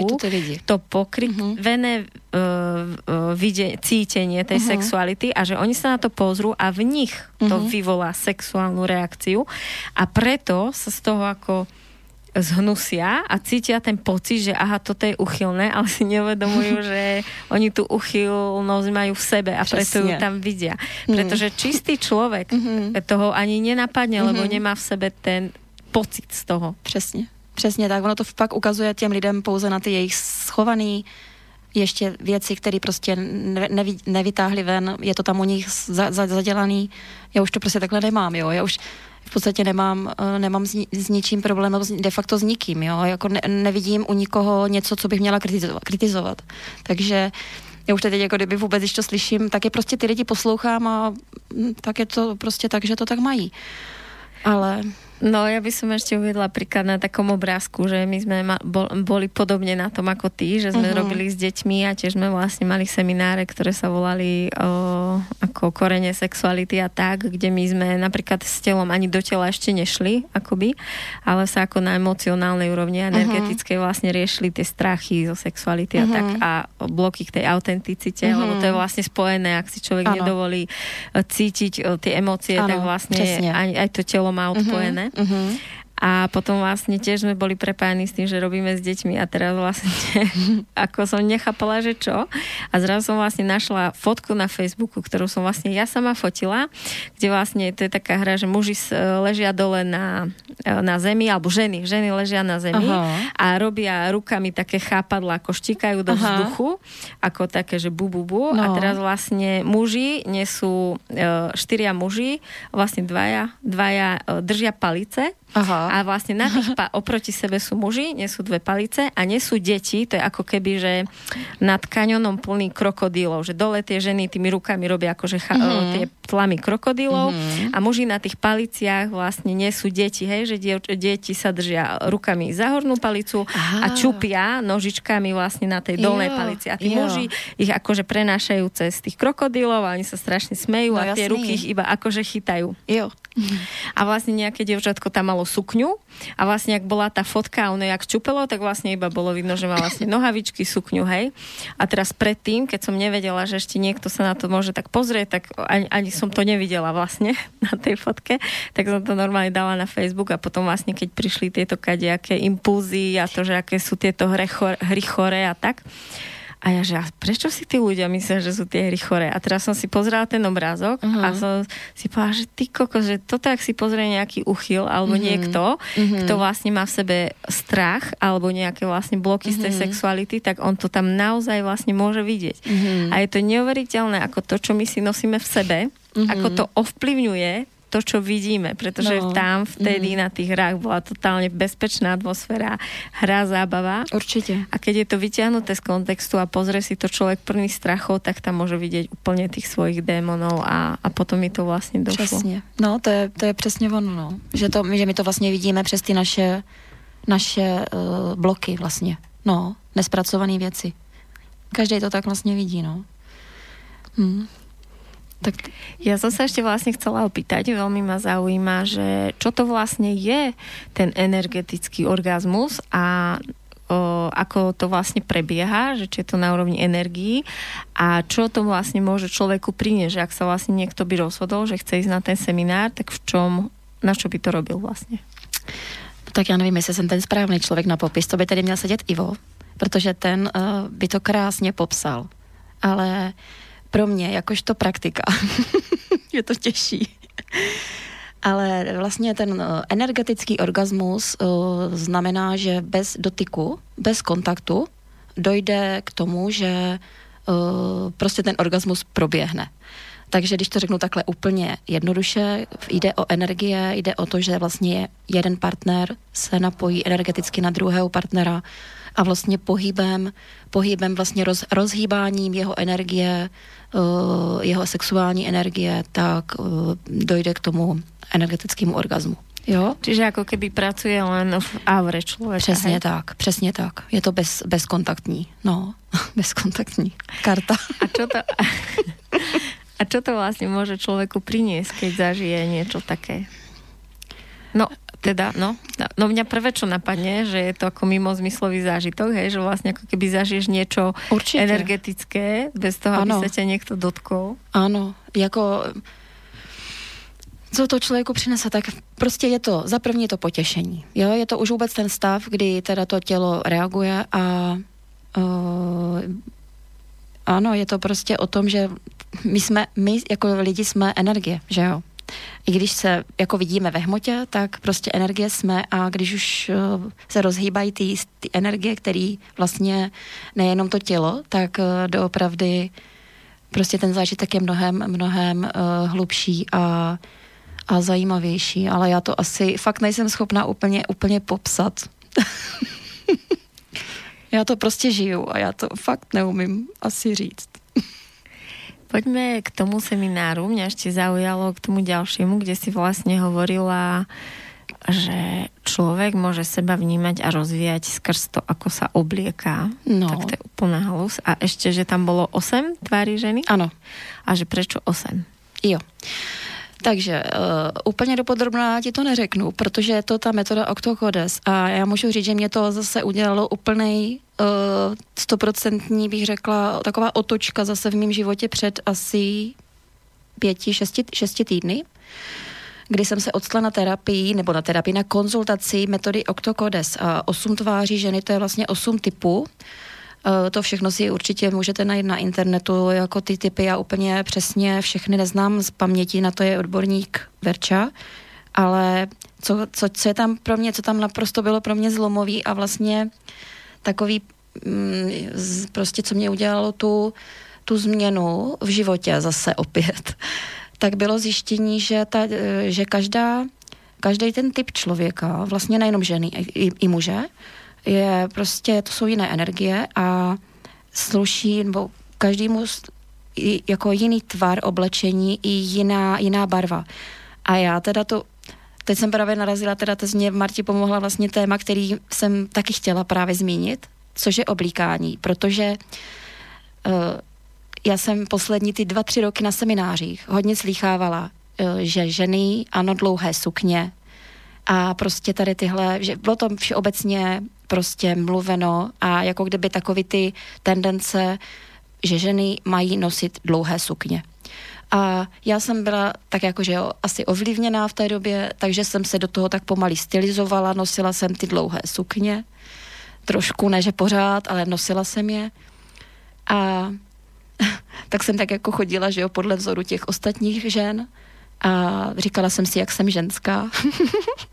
to pokryvené mm-hmm. uh, uh, vide, cítenie tej mm-hmm. sexuality a že oni sa na to pozrú a v nich to mm-hmm. vyvolá sexuálnu reakciu a preto sa z toho ako zhnusia a cítia ten pocit, že aha, toto je uchylné, ale si neuvedomujú, že oni tú uchylnosť majú v sebe a preto ju tam vidia. Pretože čistý človek mm-hmm. toho ani nenapadne, mm-hmm. lebo nemá v sebe ten pocit z toho. Přesně. Přesně tak. Ono to pak ukazuje těm lidem pouze na ty jejich schovaný ještě věci, které prostě nevy, nevytáhli ven, je to tam u nich za, za, zadělaný. Já už to prostě takhle nemám, jo. Já už v podstatě nemám, eh, nemám s, s ničím problém, de facto s nikým, jo. Jako ne, nevidím u nikoho něco, co bych měla kritizovat. kritizovat. Takže já už teď jako kdyby vůbec, když to slyším, tak je prostě ty lidi poslouchám a hm, tak je to prostě tak, že to tak mají. Ale No ja by som ešte uvedla príklad na takom obrázku, že my sme ma, boli podobne na tom ako ty, že sme uh-huh. robili s deťmi a tiež sme vlastne mali semináre, ktoré sa volali o, ako korene sexuality a tak, kde my sme napríklad s telom ani do tela ešte nešli, akoby, ale sa ako na emocionálnej úrovni energetickej uh-huh. vlastne riešili tie strachy zo sexuality uh-huh. a tak a bloky k tej autenticite, uh-huh. lebo to je vlastne spojené, ak si človek ano. nedovolí e, cítiť e, tie emócie, ano, tak vlastne aj, aj to telo má odpojené. Uh-huh. Mhm. A potom vlastne tiež sme boli prepájani s tým, že robíme s deťmi a teraz vlastne ako som nechápala, že čo. A zrazu som vlastne našla fotku na Facebooku, ktorú som vlastne ja sama fotila, kde vlastne to je taká hra, že muži ležia dole na, na zemi, alebo ženy, ženy ležia na zemi Aha. a robia rukami také chápadla, ako štíkajú do Aha. vzduchu, ako také, že bu, bu, bu. No. A teraz vlastne muži nesú, e, štyria muži, vlastne dvaja, dvaja e, držia palice Aha. A vlastne na tých pa- oproti sebe sú muži, nie sú dve palice a nie sú deti, to je ako keby, že nad kaňonom plný krokodílov, že dole tie ženy tými rukami robia akože cha- mm-hmm. tie tlamy krokodílov mm-hmm. a muži na tých paliciach vlastne nie sú deti, hej, že die- deti sa držia rukami za hornú palicu Aha. a čupia nožičkami vlastne na tej dolnej palici a tí jo. muži ich akože prenášajú cez tých krokodílov a oni sa strašne smejú no, a tie jasný. ruky ich iba akože chytajú. Jo. A vlastne nejaké dievčatko tam malo sukňu a vlastne ak bola tá fotka, ono jak čupelo, tak vlastne iba bolo vidno, že má vlastne nohavičky, sukňu, hej. A teraz predtým, keď som nevedela, že ešte niekto sa na to môže tak pozrieť, tak ani, ani som to nevidela vlastne na tej fotke, tak som to normálne dala na Facebook a potom vlastne, keď prišli tieto kadejaké impulzy a to, že aké sú tieto hry chore a tak, a ja, že a prečo si tí ľudia myslia, že sú tie hry chore? A teraz som si pozrela ten obrázok uh-huh. a som si povedala, že ty koko, že toto, ak si pozrie nejaký uchyl alebo uh-huh. niekto, uh-huh. kto vlastne má v sebe strach alebo nejaké vlastne bloky uh-huh. z tej sexuality, tak on to tam naozaj vlastne môže vidieť. Uh-huh. A je to neuveriteľné, ako to, čo my si nosíme v sebe, uh-huh. ako to ovplyvňuje to, čo vidíme, pretože no. tam vtedy mm. na tých hrách bola totálne bezpečná atmosféra, hra, zábava. Určite. A keď je to vyťahnuté z kontextu a pozrie si to človek plný strachov, tak tam môže vidieť úplne tých svojich démonov a, a potom mi to vlastne došlo. Přesně. No, to je, to je přesně ono, no. Že, to, že my to vlastně vidíme přes ty naše, naše uh, bloky vlastně. No, nespracované věci. Každý to tak vlastně vidí, no. Hmm. Tak ja som sa ešte vlastne chcela opýtať, veľmi ma zaujíma, že čo to vlastne je ten energetický orgazmus a o, ako to vlastne prebieha, že či je to na úrovni energií a čo to vlastne môže človeku priniesť, že ak sa vlastne niekto by rozhodol, že chce ísť na ten seminár, tak v čom, na čo by to robil vlastne? Tak já nevím, jestli jsem ten správný člověk na popis, to by tady měl sedět Ivo, protože ten uh, by to krásně popsal. Ale pro mě, jakožto praktika, je to těžší. Ale vlastně ten eh, energetický orgasmus uh, znamená, že bez dotyku, bez kontaktu dojde k tomu, že uh, prostě ten orgasmus proběhne. Takže když to řeknu takhle úplně jednoduše, jde o energie, jde o to, že vlastně jeden partner se napojí energeticky na druhého partnera a vlastně pohybem, pohybem vlastně roz, rozhýbáním jeho energie, uh, jeho sexuální energie, tak uh, dojde k tomu energetickému orgazmu. Jo? Čiže jako keby pracuje len v aure člověka. Přesně hej? tak, přesně tak. Je to bez, bezkontaktní. No, bezkontaktní karta. A čo to... A čo to vlastne môže človeku priniesť, keď zažije niečo také? No, teda, no, no mňa prvé, čo napadne, že je to ako mimo zmyslový zážitok, hej, že vlastne ako keby zažiješ niečo Určite. energetické, bez toho, ano. aby sa ťa niekto dotkol. Ano, jako co to člověku přinese, tak prostě je to, za první je to potěšení. Jo? Je to už vůbec ten stav, kdy teda to tělo reaguje a uh, ano, je to prostě o tom, že my jsme, my jako lidi jsme energie, že jo? I když se jako vidíme ve hmotě, tak prostě energie jsme a když už uh, se rozhýbají ty, ty energie, které vlastně nejenom to tělo, tak uh, doopravdy prostě ten zážitek je mnohem, mnohem uh, hlubší a, a zajímavější, ale já to asi fakt nejsem schopná úplně, úplně popsat. já to prostě žiju a já to fakt neumím asi říct. Poďme k tomu semináru. Mňa ešte zaujalo k tomu ďalšiemu, kde si vlastne hovorila, že človek môže seba vnímať a rozvíjať skrz to, ako sa oblieká. No. Tak to je úplná halus. A ešte, že tam bolo 8 tvári ženy? Ano. A že prečo 8? Jo. Takže uh, úplně dopodrobná ti to neřeknu, protože je to ta metoda Octocodes a já můžu říct, že mě to zase udělalo úplnej uh, stoprocentní, bych řekla, taková otočka zase v mém životě před asi pěti, šesti, šesti týdny, kdy jsem se odstala na terapii, nebo na terapii, na konzultaci metody Octocodes. A osm tváří ženy, to je vlastně osm typů. Uh, to všechno si určitě můžete najít na internetu, jako ty typy. Já úplně přesně všechny neznám z paměti, na to je odborník Verča, ale co, co, co je tam pro mě, co tam naprosto bylo pro mě zlomový a vlastně takový mm, prostě, co mě udělalo tu, tu změnu v životě zase opět, tak bylo zjištění, že, ta, že každá, každý ten typ člověka, vlastně nejenom ženy, i, i muže, je prostě, to jsou jiné energie a sluší, nebo každému jako jiný tvar oblečení i jiná, jiná barva. A já teda to teď jsem právě narazila, teda to mě Marti pomohla vlastně téma, který jsem taky chtěla právě zmínit, což je oblíkání, protože uh, já jsem poslední ty dva, tři roky na seminářích hodně slýchávala, uh, že ženy, ano, dlouhé sukně a prostě tady tyhle, že bylo to všeobecně prostě mluveno a jako kdyby takový ty tendence, že ženy mají nosit dlouhé sukně. A já jsem byla tak jakože jo, asi ovlivněná v té době, takže jsem se do toho tak pomalý stylizovala, nosila jsem ty dlouhé sukně, trošku, ne že pořád, ale nosila jsem je. A tak jsem tak jako chodila, že jo, podle vzoru těch ostatních žen a říkala jsem si, jak jsem ženská.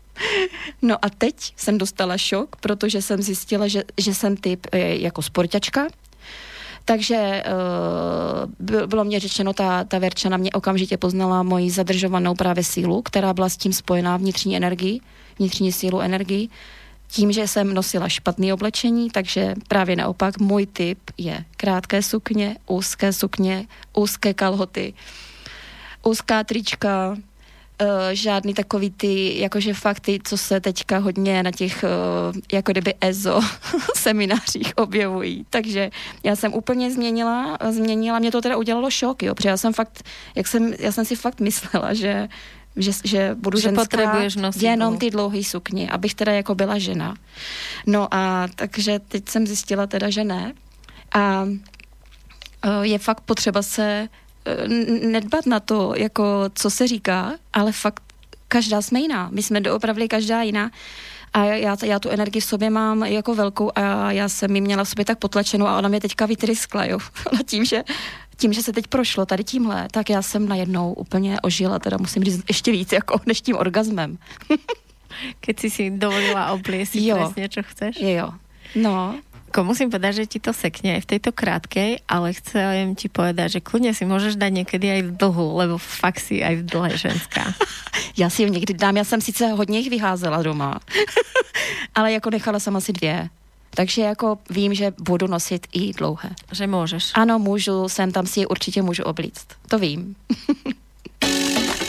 no a teď jsem dostala šok, protože jsem zjistila, že, že jsem typ e, jako sportačka, takže uh, bylo mě řečeno, ta, ta Verčana mě okamžitě poznala moji zadržovanou právě sílu, která byla s tím spojená vnitřní energii, vnitřní sílu energii. Tím, že jsem nosila špatné oblečení, takže právě naopak můj typ je krátké sukně, úzké sukně, úzké kalhoty, úzká trička, uh, žádný takový ty, jakože fakt ty, co se teďka hodně na těch, uh, jako kdyby EZO seminářích objevují. Takže já jsem úplně změnila, změnila, mě to teda udělalo šok, jo, protože já jsem fakt, jak jsem, já jsem si fakt myslela, že že, že budu že ženská nosit, jenom no. ty dlouhé sukně, abych teda jako byla žena. No a takže teď jsem zjistila teda, že ne. A je fakt potřeba se nedbat na to, jako co se říká, ale fakt každá jsme jiná. My jsme doopravdy každá jiná. A já, já tu energii v sobě mám jako velkou a já jsem ji měla v sobě tak potlačenou a ona mě teďka vytryskla, jo. tím, že tím, že se teď prošlo tady tímhle, tak já jsem najednou úplně ožila, teda musím říct ještě víc jako než tím orgazmem. Keď si si dovolila obliesiť presne, čo chceš? Jo. No. Ko musím povedať, že ti to sekne aj v tejto krátkej, ale chcem ti povedať, že kľudne si môžeš dať niekedy aj v dlhu, lebo fakt si aj v dlhé ženská. já si ji někdy dám, já jsem sice hodně jich vyházela doma, ale jako nechala jsem asi dvě. Takže jako vím, že budu nosit i dlouhé. Že můžeš. Ano, můžu, sem tam si je určitě můžu oblíct. To vím.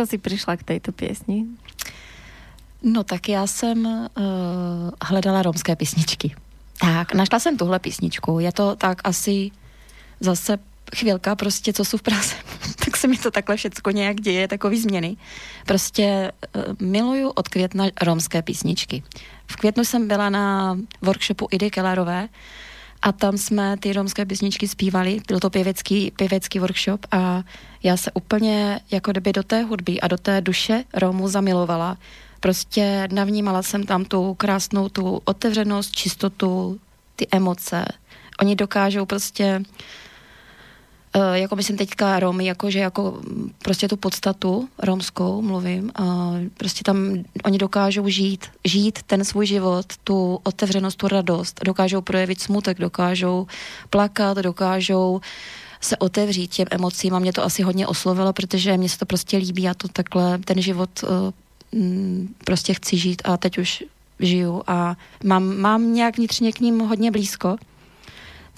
ako si přišla k této pěsni? No tak já jsem uh, hledala romské písničky. Tak, našla jsem tuhle písničku. Je to tak asi zase chvilka prostě, co jsou v Praze. tak se mi to takhle všecko nějak děje, takový změny. Prostě uh, miluju od května romské písničky. V květnu jsem byla na workshopu Idy Kellerové a tam jsme ty romské písničky zpívali, byl to pěvecký, pěvecký workshop a já se úplně jako kdyby do té hudby a do té duše Romu zamilovala. Prostě navnímala jsem tam tu krásnou tu otevřenost, čistotu, ty emoce. Oni dokážou prostě Uh, jako myslím teďka Romy, jakože jako prostě tu podstatu romskou mluvím, uh, prostě tam oni dokážou žít, žít ten svůj život, tu otevřenost, tu radost, dokážou projevit smutek, dokážou plakat, dokážou se otevřít těm emocím a mě to asi hodně oslovilo, protože mě se to prostě líbí a to takhle ten život uh, prostě chci žít a teď už žiju a mám, mám nějak vnitřně k ním hodně blízko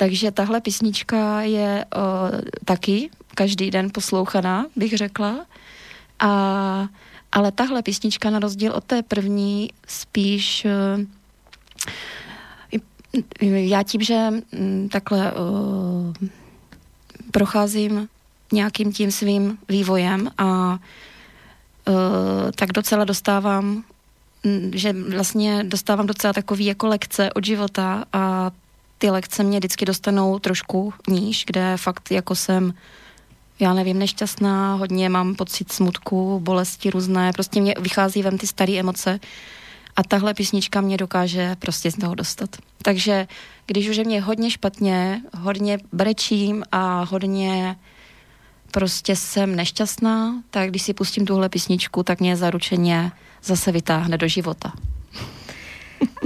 takže tahle písnička je uh, taky každý den poslouchaná, bych řekla. A, ale tahle písnička na rozdíl od té první spíš uh, já tím, že um, takhle uh, procházím nějakým tím svým vývojem a uh, tak docela dostávám že vlastně dostávám docela takový jako lekce od života a ty lekce mě vždycky dostanou trošku níž, kde fakt jako jsem já nevím, nešťastná, hodně mám pocit smutku, bolesti různé, prostě mě vychází ven ty staré emoce a tahle písnička mě dokáže prostě z toho dostat. Takže když už je mě hodně špatně, hodně brečím a hodně prostě jsem nešťastná, tak když si pustím tuhle písničku, tak mě zaručeně zase vytáhne do života.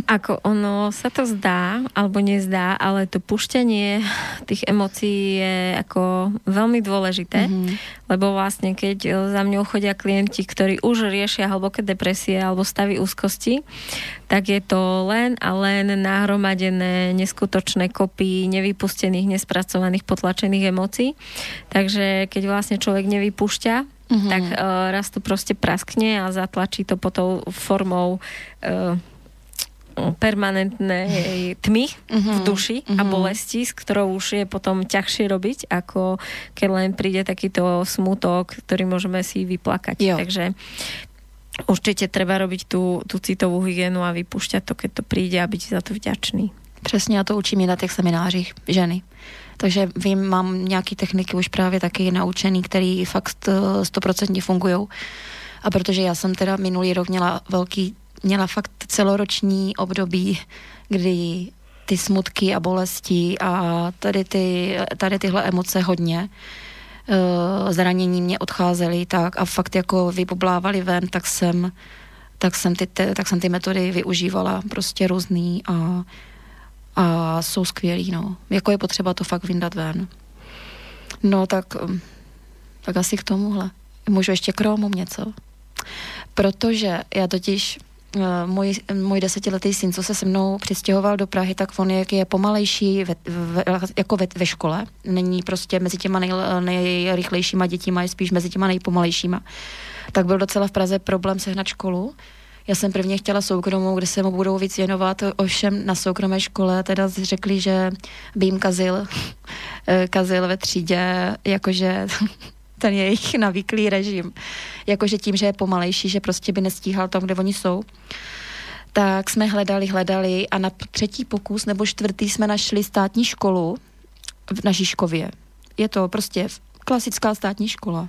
Ako ono sa to zdá, alebo nezdá, ale to pušťanie tých emócií je ako veľmi dôležité, mm-hmm. lebo vlastne keď za mňou chodia klienti, ktorí už riešia hlboké depresie alebo stavy úzkosti, tak je to len a len nahromadené neskutočné kopy nevypustených, nespracovaných, potlačených emócií. Takže keď vlastne človek nevypúšťa, mm-hmm. tak uh, raz to prostě praskne a zatlačí to potom formou uh, permanentné tmy v mhm, duši a mhm. bolesti, s ktorou už je potom ťažšie robiť, ako keď len príde takýto smutok, ktorý môžeme si vyplakať. Jo. Takže určitě treba robiť tu, tu citovou hygienu a vypušťať to, keď to príde a byť za to vďačný. Přesně, já to učím i na těch seminářích ženy. Takže vím, mám nějaké techniky už právě taky naučený, který fakt eh, stoprocentně fungují. A protože já jsem teda minulý rok měla velký měla fakt celoroční období, kdy ty smutky a bolesti a tady, ty, tady tyhle emoce hodně uh, zranění mě odcházely tak a fakt jako vyboblávaly ven, tak jsem tak jsem ty, tak jsem ty metody využívala prostě různý a, a jsou skvělý, no. Jako je potřeba to fakt vyndat ven. No tak, tak asi k tomuhle. Můžu ještě k Rómům něco. Protože já totiž Eh, můj, můj desetiletý syn, co se se mnou přistěhoval do Prahy, tak on je, je pomalejší ve, ve, jako ve, ve škole. Není prostě mezi těma nej, nejrychlejšíma dětima, je spíš mezi těma nejpomalejšíma. Tak byl docela v Praze problém sehnat školu. Já jsem prvně chtěla soukromou, kde se mu budou víc věnovat, ovšem na soukromé škole teda řekli, že by jim kazil, eh, kazil ve třídě, jakože ten jejich navyklý režim. Jakože tím, že je pomalejší, že prostě by nestíhal tam, kde oni jsou. Tak jsme hledali, hledali a na třetí pokus nebo čtvrtý jsme našli státní školu v, na Žižkově. Je to prostě klasická státní škola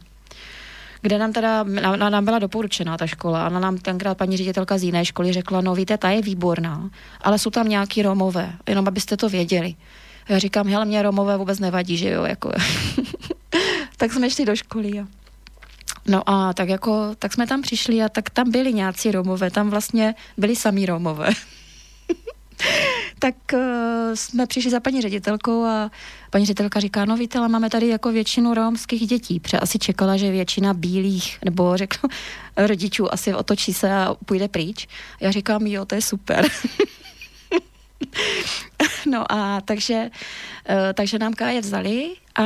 kde nám teda, nám byla doporučená ta škola a nám tenkrát paní ředitelka z jiné školy řekla, no víte, ta je výborná, ale jsou tam nějaký Romové, jenom abyste to věděli. Já říkám, hele, mě Romové vůbec nevadí, že jo, jako tak jsme šli do školy. A... No a tak jako, tak jsme tam přišli a tak tam byli nějací Romové, tam vlastně byli samí Romové. tak uh, jsme přišli za paní ředitelkou a paní ředitelka říká, no víte, ale máme tady jako většinu romských dětí. Pře asi čekala, že většina bílých, nebo řeknu, rodičů asi otočí se a půjde pryč. Já říkám, jo, to je super. no a takže, uh, takže nám káje vzali a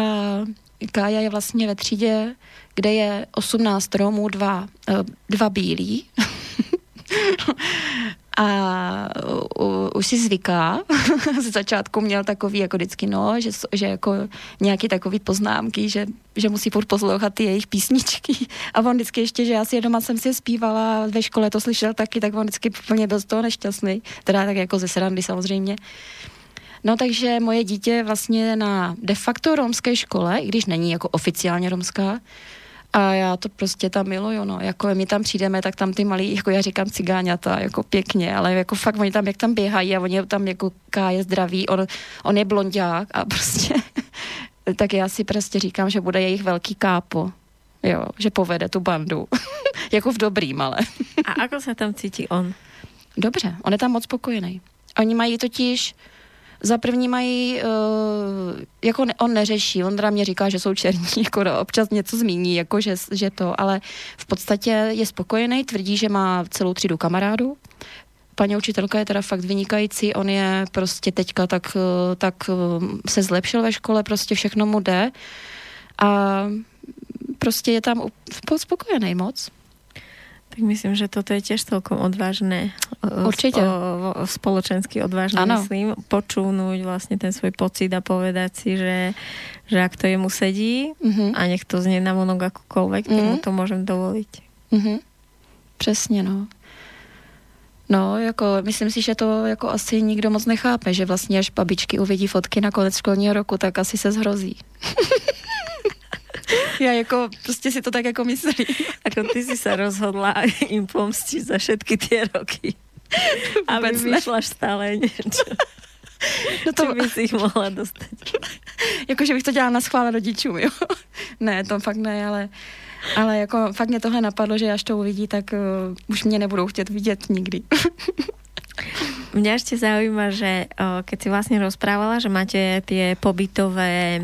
Kája je vlastně ve třídě, kde je 18 Romů, dva, eh, dva bílí. a u, už si zvyká. Z začátku měl takový jako vždycky, no, že, že jako nějaký takový poznámky, že, že musí furt poslouchat ty jejich písničky. A on vždycky ještě, že já si je doma jsem si je zpívala, ve škole to slyšel taky, tak on vždycky plně byl z toho nešťastný. Teda tak jako ze srandy samozřejmě. No takže moje dítě vlastně na de facto romské škole, i když není jako oficiálně romská, a já to prostě tam miluju, no. Jako my tam přijdeme, tak tam ty malí, jako já říkám cigáňata, jako pěkně, ale jako fakt oni tam, jak tam běhají a oni tam jako káje zdraví, on, on je blondák a prostě, tak já si prostě říkám, že bude jejich velký kápo. Jo, že povede tu bandu. jako v dobrým, ale. a ako se tam cítí on? Dobře, on je tam moc spokojený. Oni mají totiž za první mají, uh, jako ne, on neřeší, on teda mě říká, že jsou černí, jako no, občas něco zmíní, jako že, že to, ale v podstatě je spokojený, tvrdí, že má celou třídu kamarádů, paní učitelka je teda fakt vynikající, on je prostě teďka tak, eh, tak eh, se zlepšil ve škole, prostě všechno mu jde. A prostě je tam spokojený moc. Tak myslím, že toto je tiež celkom odvážne. E, Určite. Spo, spoločensky odvážne, ano. myslím, počúnuť vlastne ten svoj pocit a povedať si, že, že ak to jemu sedí uh-huh. a nech to znie na monok akokoľvek, uh-huh. tak mu mhm. to môžem dovoliť. Uh-huh. Přesně, no. No, jako, myslím si, že to jako asi nikdo moc nechápe, že vlastně až babičky uvidí fotky na konec školního roku, tak asi se zhrozí. Já jako prostě si to tak jako myslím. Ako ty si se rozhodla im pomstiť za všetky tie roky. Aby vyšla stále niečo. No to by si ich mohla dostat. jako, že bych to dělala na schvále rodičům, jo. ne, to fakt ne, ale, ale jako fakt mě tohle napadlo, že až to uvidí, tak uh, už mě nebudou chtět vidět nikdy. Mňa ešte zaujíma, že o, keď si vlastne rozprávala, že máte tie pobytové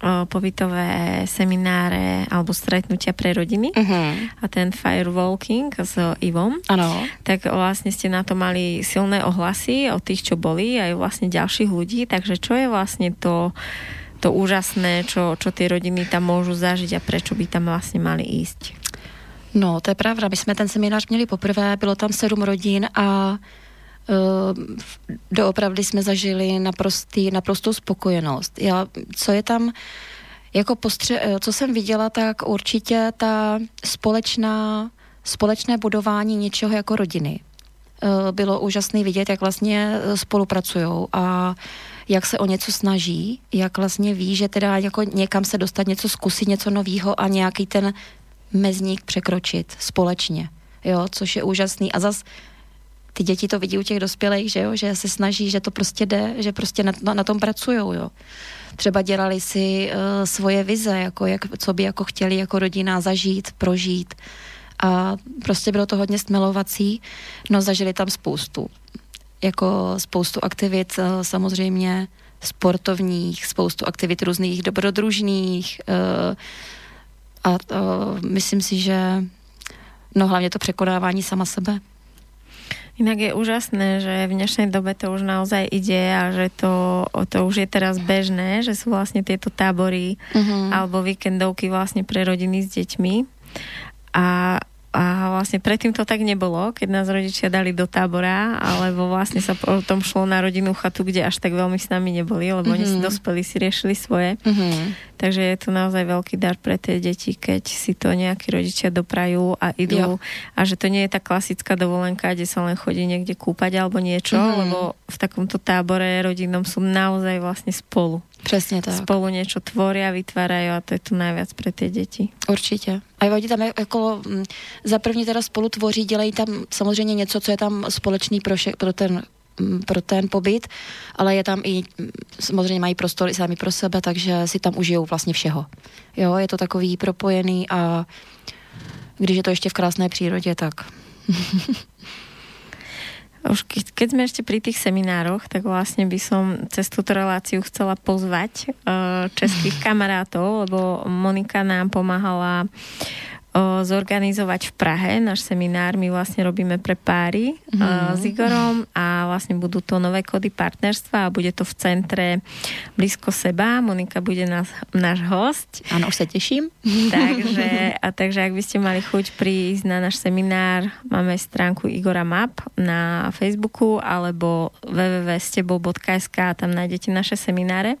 pobytové semináre alebo stretnutia pre rodiny uh-huh. a ten firewalking s Ivom, ano. tak vlastne ste na to mali silné ohlasy od tých, čo boli, aj vlastne ďalších ľudí, takže čo je vlastne to, to úžasné, čo, čo tie rodiny tam môžu zažiť a prečo by tam vlastne mali ísť? No, to je pravda. My jsme ten seminář měli poprvé, bylo tam sedm rodin a doopravdy jsme zažili naprostý, naprostou spokojenost. Já, co je tam, jako postře, eh, co jsem viděla, tak určitě ta společná, společné budování něčeho jako rodiny. Uh, bylo úžasné vidět, jak vlastně spolupracují a jak se o něco snaží, jak vlastně ví, že teda jako někam se dostat, něco zkusit, něco nového a nějaký ten mezník překročit společně. Jo, což je úžasný. A zas ty děti to vidí u těch dospělých, že jo, že se snaží, že to prostě jde, že prostě na, na, na tom pracují, jo. Třeba dělali si uh, svoje vize, jako jak, co by jako chtěli jako rodina zažít, prožít a prostě bylo to hodně stmelovací, no zažili tam spoustu, jako spoustu aktivit uh, samozřejmě sportovních, spoustu aktivit různých dobrodružných uh, a uh, myslím si, že no hlavně to překonávání sama sebe. Inak je úžasné, že v dnešnej dobe to už naozaj ide a že to, to už je teraz bežné, že sú vlastne tieto tábory uh-huh. alebo víkendovky vlastne pre rodiny s deťmi. A a vlastne predtým to tak nebolo, keď nás rodičia dali do tábora, alebo vlastne sa tom šlo na rodinnú chatu, kde až tak veľmi s nami neboli, lebo mm-hmm. oni si mhm. dospeli, si riešili svoje. Mm-hmm. Takže je to naozaj veľký dar pre tie deti, keď si to nejakí rodičia doprajú a idú. Jo. A že to nie je tá klasická dovolenka, kde sa len chodí niekde kúpať alebo niečo, mm-hmm. lebo v takomto tábore rodinnom sú naozaj vlastne spolu. Přesně tak. Spolu něco tvoria, vytvárají a to je to nejvíc pro ty děti. Určitě. A oni tam jako mm, za první teda spolu tvoří, dělají tam samozřejmě něco, co je tam společný pro, vše, pro ten mm, pro ten pobyt, ale je tam i, mm, samozřejmě mají prostor i sami pro sebe, takže si tam užijou vlastně všeho. Jo, je to takový propojený a když je to ještě v krásné přírodě, tak Už keď, sme ešte pri tých seminároch, tak vlastne by som cez túto reláciu chcela pozvať uh, českých kamarátov, lebo Monika nám pomáhala zorganizovať v Prahe. Náš seminár my vlastne robíme pre páry mm. s Igorom a vlastne budú to nové kody partnerstva a bude to v centre blízko seba. Monika bude nás, náš host. Áno, už sa teším. takže, a takže ak by ste mali chuť prísť na náš seminár, máme stránku Igora Map na Facebooku alebo www.stebou.sk a tam nájdete naše semináre.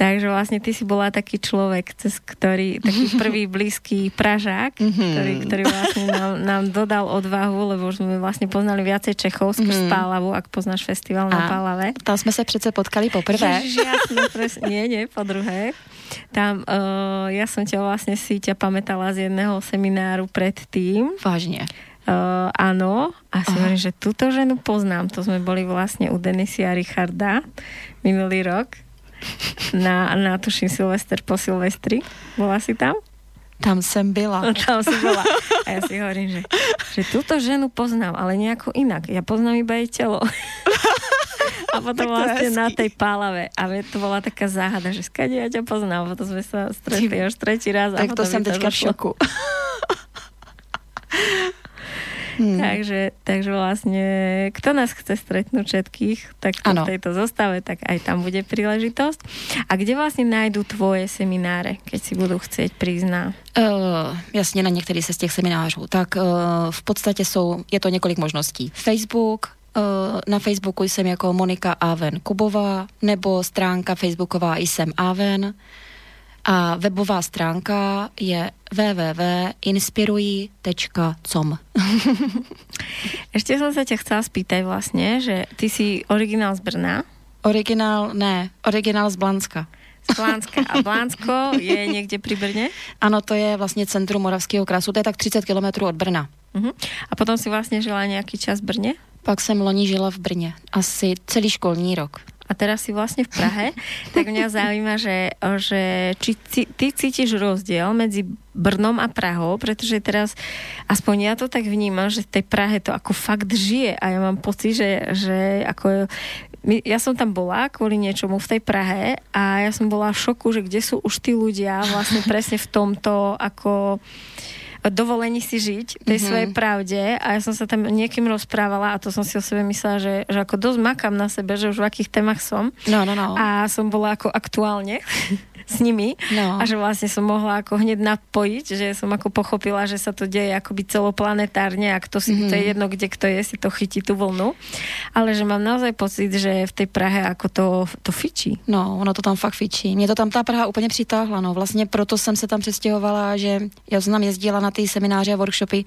Takže vlastne ty si bola taký človek, cez ktorý, taký prvý blízky Pražák, mm-hmm. ktorý, ktorý vlastne nám, nám dodal odvahu, lebo už sme vlastne poznali viacej Čechov skrz mm-hmm. Pálavu, ak poznáš festival na Pálave. Tam sme sa přece potkali poprvé. Ježiš, jasne, presne, nie, nie, po druhé. Tam, uh, ja som ťa vlastne si ťa pamätala z jedného semináru predtým. Vážne. Uh, áno, a si hovorím, že túto ženu poznám. To sme boli vlastne u Denisia Richarda minulý rok na, na tuším Silvester po Silvestri. Bola si tam? Tam jsem byla. No, tam si bola. A ja si hovorím, že, že túto ženu poznám, ale nejako inak. Ja poznám iba jej telo. A potom vlastne na tej pálave. A to bola taká záhada, že skade ja ťa poznám. A potom sme sa stretli už tretí raz. Tak to som teďka v šoku. Hmm. Takže, takže vlastne, kto nás chce stretnúť všetkých, tak v tejto zostave, tak aj tam bude príležitosť. A kde vlastne nájdú tvoje semináre, keď si budou chcieť na... Uh, jasně na některý se z těch seminářů. Tak uh, v podstatě jsou, je to několik možností. Facebook, na Facebooku jsem jako Monika Aven Kubová, nebo stránka facebooková jsem Aven. A webová stránka je www.inspirují.com Ešte som sa ťa chcela spýtať vlastne, že ty si originál z Brna? Originál, ne, originál z Blanska. Z Blánska. A Blánsko je někde pri Brně? Ano, to je vlastně centrum Moravského krasu, to je tak 30 kilometrů od Brna. Uh-huh. A potom si vlastně žila nějaký čas v Brně? Pak jsem loni žila v Brně, asi celý školní rok a teraz si vlastne v Prahe, tak mňa zaujíma, že, že či ty cítiš rozdiel medzi Brnom a Prahou, pretože teraz, aspoň ja to tak vnímam, že v tej Prahe to ako fakt žije a ja mám pocit, že, že ako my, ja som tam bola kvôli niečomu v tej Prahe a ja som bola v šoku, že kde sú už tí ľudia vlastne presne v tomto ako dovolení si žiť tej mm-hmm. svojej pravde a ja som sa tam niekým rozprávala a to som si o sebe myslela, že, že ako dosť makám na sebe, že už v akých témach som. No, no, no. A som bola ako aktuálne s nimi no. a že vlastne som mohla ako hneď napojiť, že som ako pochopila, že sa to deje akoby celoplanetárne a kto si, mm-hmm. to je mhm. jedno, kde kto je, si to chytí tú vlnu. Ale že mám naozaj pocit, že v tej Prahe ako to, to fičí. No, ono to tam fakt fičí. Mě to tam ta Praha úplně přitáhla, no. Vlastně proto jsem se tam přestěhovala, že já jsem tam jezdila na ty semináře a workshopy.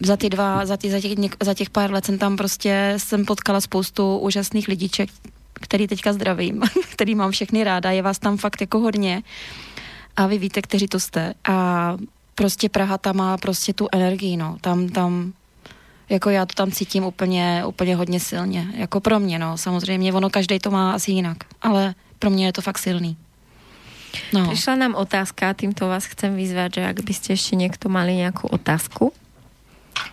Za ty dva, za, ty, za, těch, za těch pár let jsem tam prostě jsem potkala spoustu úžasných lidiček, který teďka zdravím, který mám všechny ráda, je vás tam fakt jako hodně. A vy víte, kteří to jste. A prostě Praha tam má prostě tu energii, no, tam, tam jako já to tam cítím úplně, úplně hodně silně, jako pro mě, no, samozřejmě, ono každý to má asi jinak, ale pro mě je to fakt silný. No. Prišla nám otázka, týmto vás chcem vyzvať, že ak by ste ešte niekto mali nejakú otázku,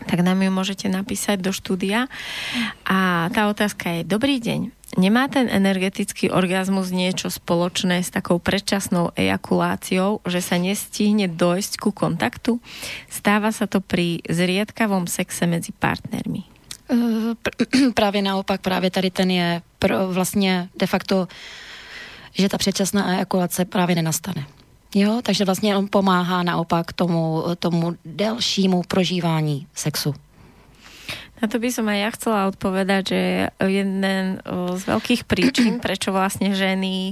tak nám ju môžete napísať do štúdia. A tá otázka je, dobrý deň, Nemá ten energetický orgazmus niečo spoločné s takou predčasnou ejakuláciou, že sa nestihne dojsť ku kontaktu? Stáva sa to pri zriedkavom sexe medzi partnermi. Uh, právě naopak, právě tady ten je pro, vlastně de facto, že ta předčasná ejakulace právě nenastane. Jo, takže vlastně on pomáhá naopak tomu, tomu delšímu prožívání sexu. Na to by som aj ja chcela odpovedať, že jeden z veľkých príčin, prečo vlastne ženy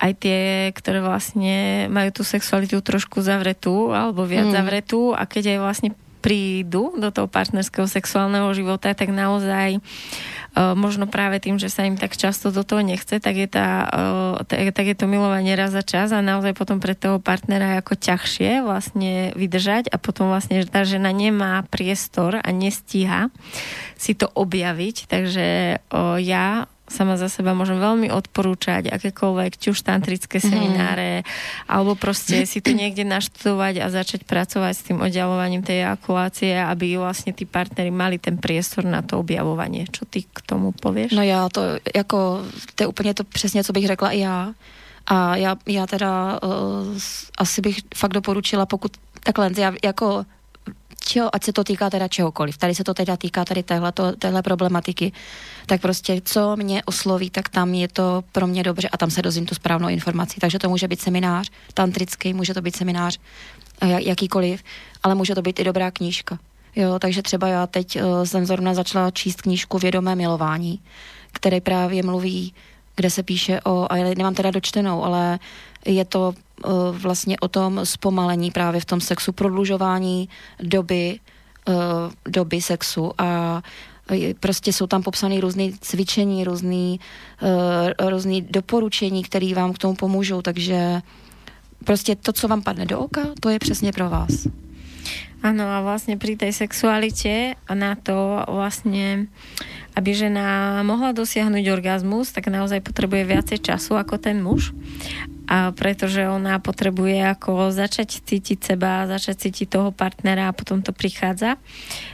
aj tie, ktoré vlastne majú tú sexualitu trošku zavretú alebo viac mm. zavretú a keď aj vlastne prídu do toho partnerského sexuálneho života, tak naozaj uh, možno práve tým, že sa im tak často do toho nechce, tak je, tá, uh, tak, je to milovanie raz za čas a naozaj potom pre toho partnera je ako ťažšie vlastne vydržať a potom vlastne tá žena nemá priestor a nestíha si to objaviť, takže uh, ja sama za seba môžem veľmi odporúčať akékoľvek, či už tantrické mhm. semináre, mm. alebo proste si to niekde naštudovať a začať pracovať s tým oddialovaním tej ejakulácie, aby vlastne tí partnery mali ten priestor na to objavovanie. Čo ty k tomu povieš? No já to, jako, to je úplně to přesně, co bych řekla i já. A já, já teda uh, asi bych fakt doporučila, pokud takhle, já jako čeho, ať se to týká teda čehokoliv, tady se to teda týká tady téhle, to, téhle problematiky, tak prostě co mě osloví, tak tam je to pro mě dobře a tam se dozvím tu správnou informaci. Takže to může být seminář tantrický, může to být seminář jakýkoliv, ale může to být i dobrá knížka. Jo, takže třeba já teď uh, jsem zrovna začala číst knížku Vědomé milování, který právě mluví, kde se píše o, a já nemám teda dočtenou, ale je to uh, vlastně o tom zpomalení právě v tom sexu, prodlužování doby, uh, doby sexu a prostě jsou tam popsané různé cvičení, různé různý doporučení, které vám k tomu pomůžou, takže prostě to, co vám padne do oka, to je přesně pro vás. Áno, a vlastne pri tej sexualite na to vlastne, aby žena mohla dosiahnuť orgazmus, tak naozaj potrebuje viacej času ako ten muž. A pretože ona potrebuje ako začať cítiť seba, začať cítiť toho partnera a potom to prichádza.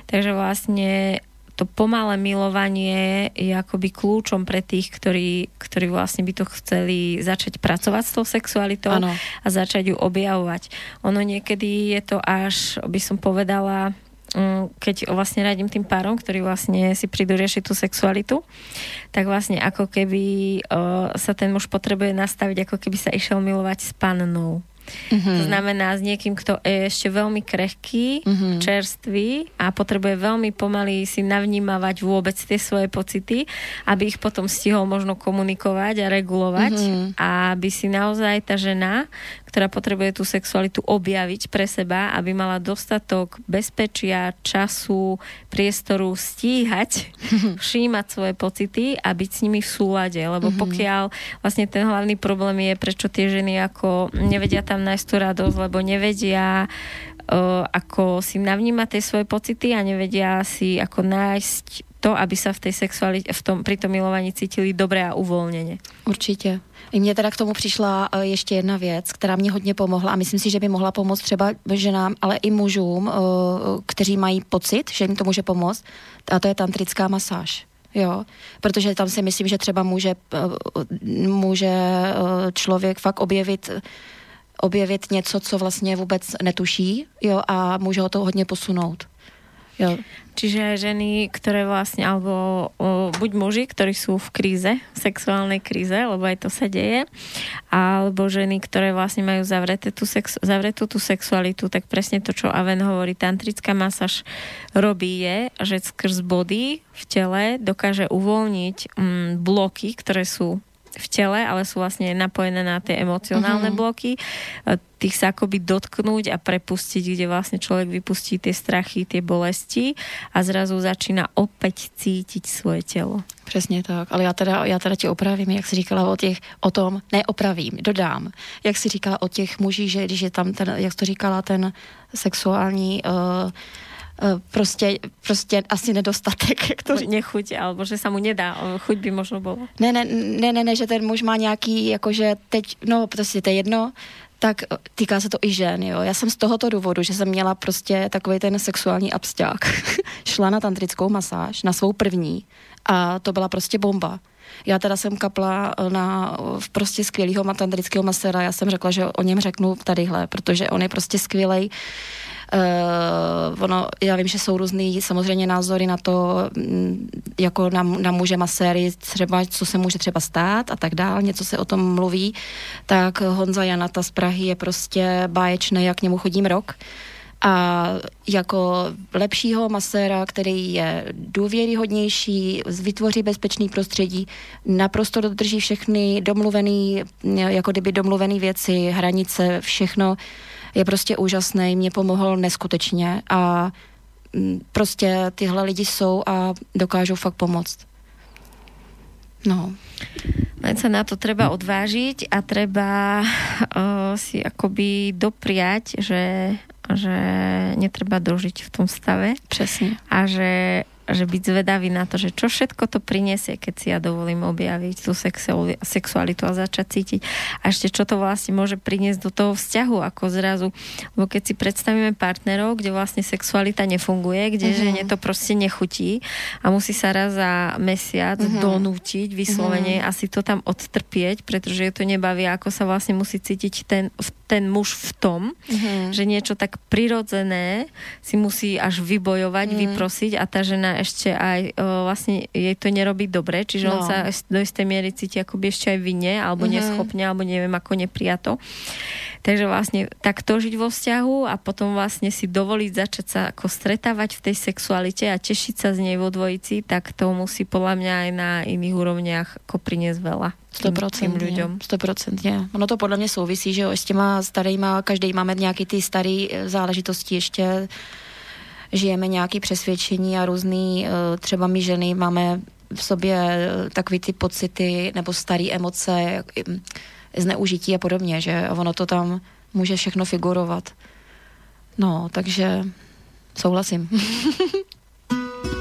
Takže vlastne to pomalé milovanie je akoby kľúčom pre tých, ktorí, ktorí vlastne by to chceli začať pracovať s tou sexualitou ano. a začať ju objavovať. Ono niekedy je to až, by som povedala, keď vlastne radím tým párom, ktorí vlastne si prídu riešiť tú sexualitu, tak vlastne ako keby uh, sa ten muž potrebuje nastaviť, ako keby sa išiel milovať s pannou. Mm-hmm. To znamená s niekým, kto je ešte veľmi krehký, mm-hmm. čerstvý a potrebuje veľmi pomaly si navnímavať vôbec tie svoje pocity, aby ich potom stihol možno komunikovať a regulovať mm-hmm. a aby si naozaj tá žena, ktorá potrebuje tú sexualitu objaviť pre seba, aby mala dostatok bezpečia, času, priestoru stíhať, všímať svoje pocity a byť s nimi v súlade, lebo mm-hmm. pokiaľ vlastne ten hlavný problém je, prečo tie ženy ako nevedia tam nájsť tú radosť, lebo nevedia uh, ako si navnímať tie svoje pocity a nevedia si ako nájsť to, aby sa v tej sexualite, v tom, pri tom milovaní cítili dobře a uvolněně. Určitě. I mně teda k tomu přišla uh, ještě jedna věc, která mě hodně pomohla a myslím si, že by mohla pomoct třeba ženám, ale i mužům, uh, kteří mají pocit, že jim to může pomoct, a to je tantrická masáž. Jo, protože tam si myslím, že třeba může, může člověk fakt objevit objevit něco, co vlastně vůbec netuší, jo, a může ho to hodně posunout. Jo. Čiže ženy, ktoré vlastne, alebo o, buď muži, ktorí sú v kríze, v sexuálnej kríze, lebo aj to sa deje, alebo ženy, ktoré vlastne majú zavreté tú sex, zavretú tú sexualitu, tak presne to, čo Aven hovorí, tantrická masáž robí je, že skrz body v tele dokáže uvoľniť mm, bloky, ktoré sú v tele, ale sú vlastne napojené na tie emocionálne mm-hmm. bloky, tých sa akoby dotknúť a prepustiť, kde vlastne človek vypustí tie strachy, tie bolesti a zrazu začíná opäť cítiť svoje tělo. Přesně tak, ale já teda, já teda tě opravím, jak si říkala o těch, o tom, neopravím, dodám, jak si říkala o těch mužích, že když je tam ten, jak to říkala, ten sexuální uh, prostě, prostě asi nedostatek. Jak to říct. Nechuť, alebo že se mu nedá, chuť by možno bylo. Ne, ne, ne, ne, ne, že ten muž má nějaký, jakože teď, no prostě to je jedno, tak týká se to i žen, jo. Já jsem z tohoto důvodu, že jsem měla prostě takový ten sexuální absťák, šla na tantrickou masáž, na svou první a to byla prostě bomba. Já teda jsem kapla na prostě skvělýho tantrického maséra, já jsem řekla, že o něm řeknu tadyhle, protože on je prostě skvělej Uh, ono, já vím, že jsou různý samozřejmě názory na to, mm, jako na, na muže maséry, třeba co se může třeba stát a tak dál, něco se o tom mluví, tak Honza Janata z Prahy je prostě báječný, jak k němu chodím rok. A jako lepšího maséra, který je důvěryhodnější, vytvoří bezpečný prostředí, naprosto dodrží všechny domluvený, jako kdyby domluvené věci, hranice, všechno, je prostě úžasný, mě pomohl neskutečně a mm, prostě tyhle lidi jsou a dokážou fakt pomoct. No. Len sa na to treba odvážiť a treba uh, si akoby dopriať, že, že netreba dožiť v tom stave. Přesně. A že že byť zvedavý na to, že čo všetko to prinesie, keď si ja dovolím objaviť tú sexualitu a začať cítiť. A ešte čo to vlastne môže priniesť do toho vzťahu, ako zrazu, lebo keď si predstavíme partnerov, kde vlastne sexualita nefunguje, kde mm-hmm. žene to proste nechutí a musí sa raz za mesiac mm-hmm. donútiť vyslovene mm-hmm. asi to tam odtrpieť, pretože je to nebaví, ako sa vlastne musí cítiť ten, ten muž v tom, mm-hmm. že niečo tak prirodzené si musí až vybojovať, mm. vyprosiť a tá žena ešte aj o, vlastne jej to nerobí dobre, čiže no. on sa do istej miery cíti akoby ešte aj vinne, alebo mm-hmm. neschopne, alebo neviem ako nepriato. Takže vlastne takto žiť vo vzťahu a potom vlastne si dovoliť začať sa ako stretávať v tej sexualite a tešiť sa z nej vo dvojici, tak to musí podľa mňa aj na iných úrovniach ako priniesť veľa. 100% ľuďom. 100%. Ono to podle mě souvisí, že jo, s těma starýma, každý máme nějaký ty staré eh, záležitosti ještě žijeme nějaké přesvědčení a různý, eh, třeba my ženy máme v sobě eh, takový ty pocity nebo staré emoce, zneužití a podobně, že ono to tam může všechno figurovat. No, takže souhlasím.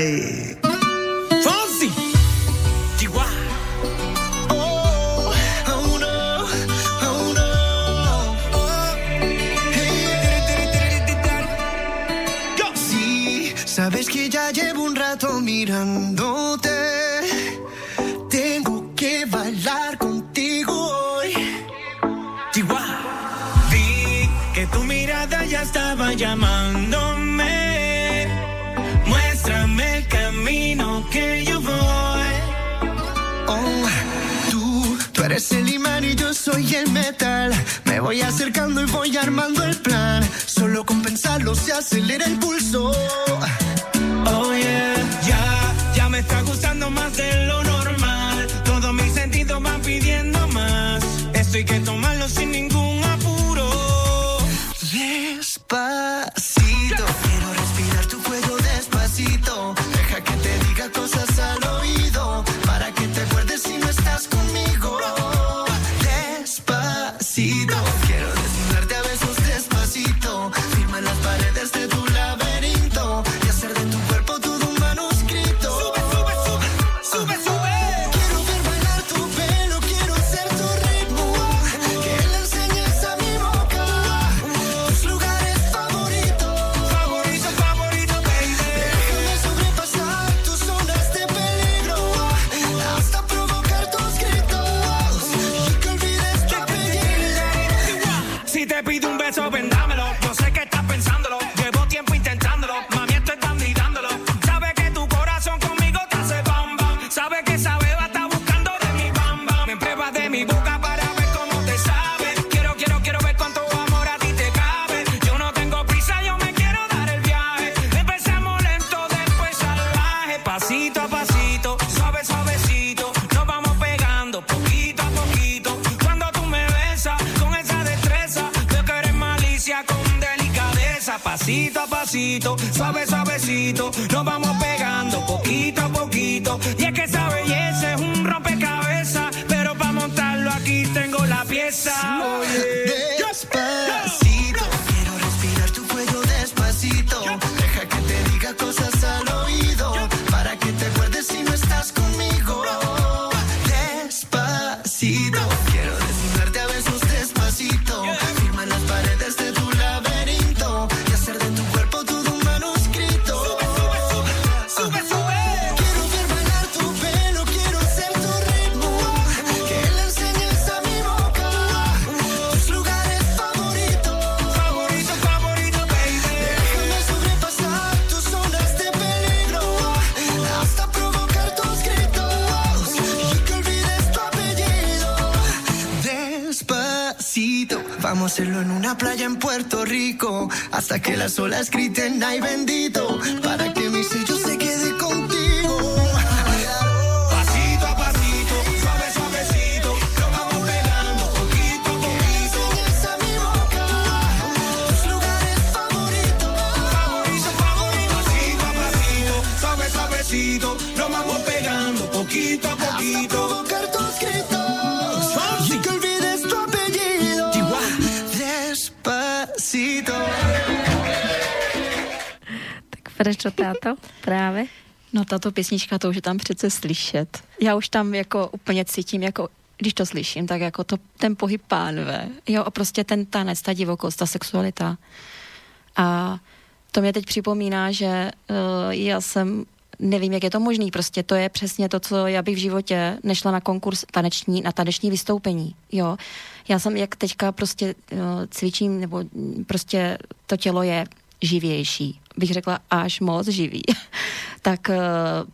Ay. Fonsi. Oh, oh, oh, sabes que ya llevo un rato mirándote. Tengo que bailar contigo hoy. Chihuahua. Vi que tu mirada ya estaba llamando Me voy acercando y voy armando el plan. Solo con pensarlo se acelera el pulso. Oh yeah, ya, ya me está gustando más de lo normal. Todos mis sentidos van pidiendo más. Esto hay que tomarlo sin ningún hacerlo en una playa en Puerto Rico. Hasta que las olas griten, ay bendito. Para que prečo táto práve? No tato písnička, to už je tam přece slyšet. Já už tam jako úplně cítím, jako když to slyším, tak jako to, ten pohyb pánve, jo, a prostě ten tanec, ta divokost, ta sexualita. A to mě teď připomíná, že uh, já jsem nevím, jak je to možný, prostě to je přesně to, co já bych v životě nešla na konkurs taneční, na taneční vystoupení, jo. Já jsem, jak teďka prostě uh, cvičím, nebo prostě to tělo je živější, bych řekla až moc živý, tak uh,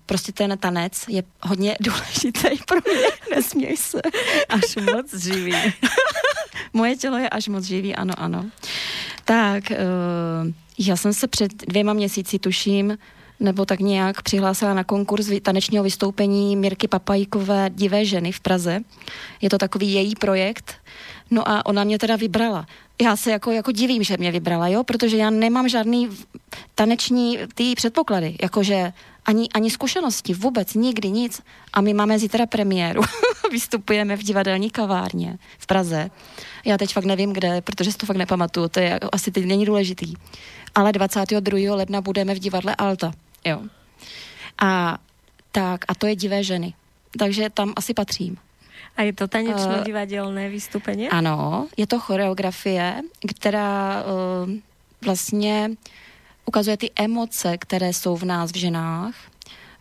prostě ten tanec je hodně důležitý pro mě, nesměj se. Až moc živý. Moje tělo je až moc živý, ano, ano. Tak, uh, já jsem se před dvěma měsíci, tuším, nebo tak nějak přihlásila na konkurs tanečního vystoupení Mirky Papajíkové Divé ženy v Praze. Je to takový její projekt. No a ona mě teda vybrala. Já se jako, jako divím, že mě vybrala, jo, protože já nemám žádný taneční ty předpoklady, jakože ani, ani zkušenosti, vůbec, nikdy, nic. A my máme zítra premiéru. Vystupujeme v divadelní kavárně v Praze. Já teď fakt nevím kde, protože si to fakt nepamatuju, to je asi teď není důležitý. Ale 22. ledna budeme v divadle Alta. Jo. A tak, a to je divé ženy. Takže tam asi patřím. A je to tanečno-divadelné vystúpenie? Ano, je to choreografie, která uh, vlastně ukazuje ty emoce, které jsou v nás v ženách.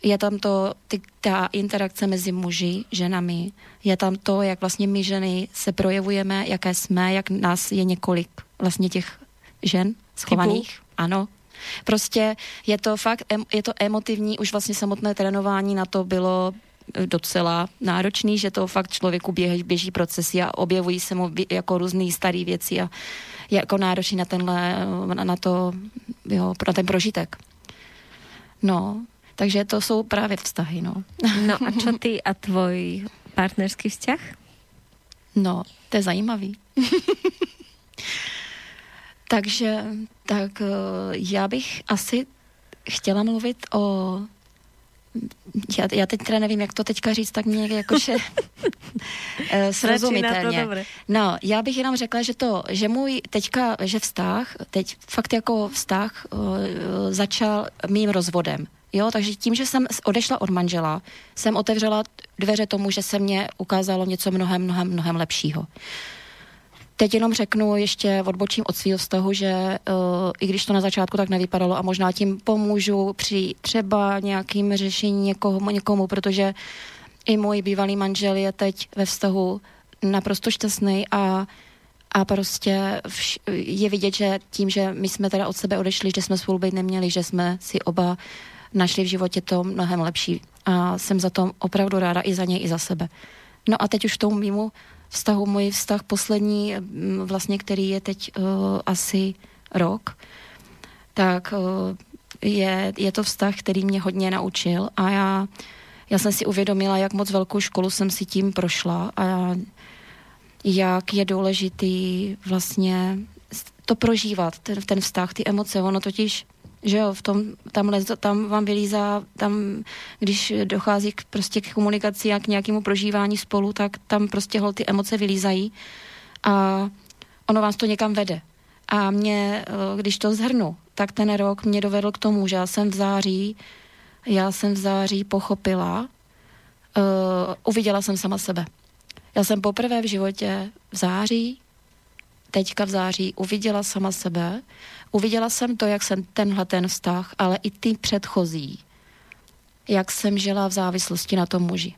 Je tam to, ty, ta interakce mezi muži, ženami. Je tam to, jak vlastně my ženy se projevujeme, jaké jsme, jak nás je několik vlastně těch žen schovaných. Typu? Ano, Prostě je to fakt, je to emotivní, už vlastně samotné trénování na to bylo eh, docela náročný, že to fakt člověku běží, běží procesy a objevují se mu jako různé staré věci a je jako náročný na tenhle, na to, jo, na ten prožitek. No, takže to jsou právě vztahy, no. No a čo ty a tvoj partnerský vzťah? No, to je zajímavý. Takže tak eh, já bych asi chtěla mluvit o já, já teď teda nevím, jak to teďka říct, tak mě jakože eh, srozumitelně. No, já bych jenom řekla, že to, že můj teďka, že vztah, teď fakt jako vztah uh, začal mým rozvodem. Jo, takže tím, že jsem odešla od manžela, jsem otevřela dveře tomu, že se mě ukázalo něco mnohem, mnohem, mnohem lepšího. Teď jenom řeknu ještě odbočím od svého vztahu, že uh, i když to na začátku tak nevypadalo a možná tím pomůžu při třeba nějakým řešení někomu, někomu protože i můj bývalý manžel je teď ve vztahu naprosto šťastný a a prostě vš- je vidět, že tím, že my jsme teda od sebe odešli, že jsme spolu být neměli, že jsme si oba našli v životě to mnohem lepší. A jsem za to opravdu ráda i za něj, i za sebe. No a teď už tomu mimo vztahu, můj vztah poslední, mm, vlastně, který je teď uh, asi rok, tak uh, je, je to vztah, který mě hodně naučil a já, já jsem si uvědomila, jak moc velkou školu jsem si tím prošla a jak je důležitý vlastně to prožívat, ten, ten vztah, ty emoce. Ono totiž že jo, v tom, tam, tam vám vylízá, tam, když dochází k, prostě k komunikaci a k nějakému prožívání spolu, tak tam prostě ty emoce vylízají a ono vás to někam vede. A mě, eh, když to zhrnu, tak ten rok mě dovedl k tomu, že já jsem v září, já jsem v září pochopila, uh, uviděla jsem sama sebe. Já jsem poprvé v životě v září, teďka v září, uviděla sama sebe Uviděla jsem to, jak jsem tenhle ten vztah, ale i ty předchozí, jak jsem žila v závislosti na tom muži.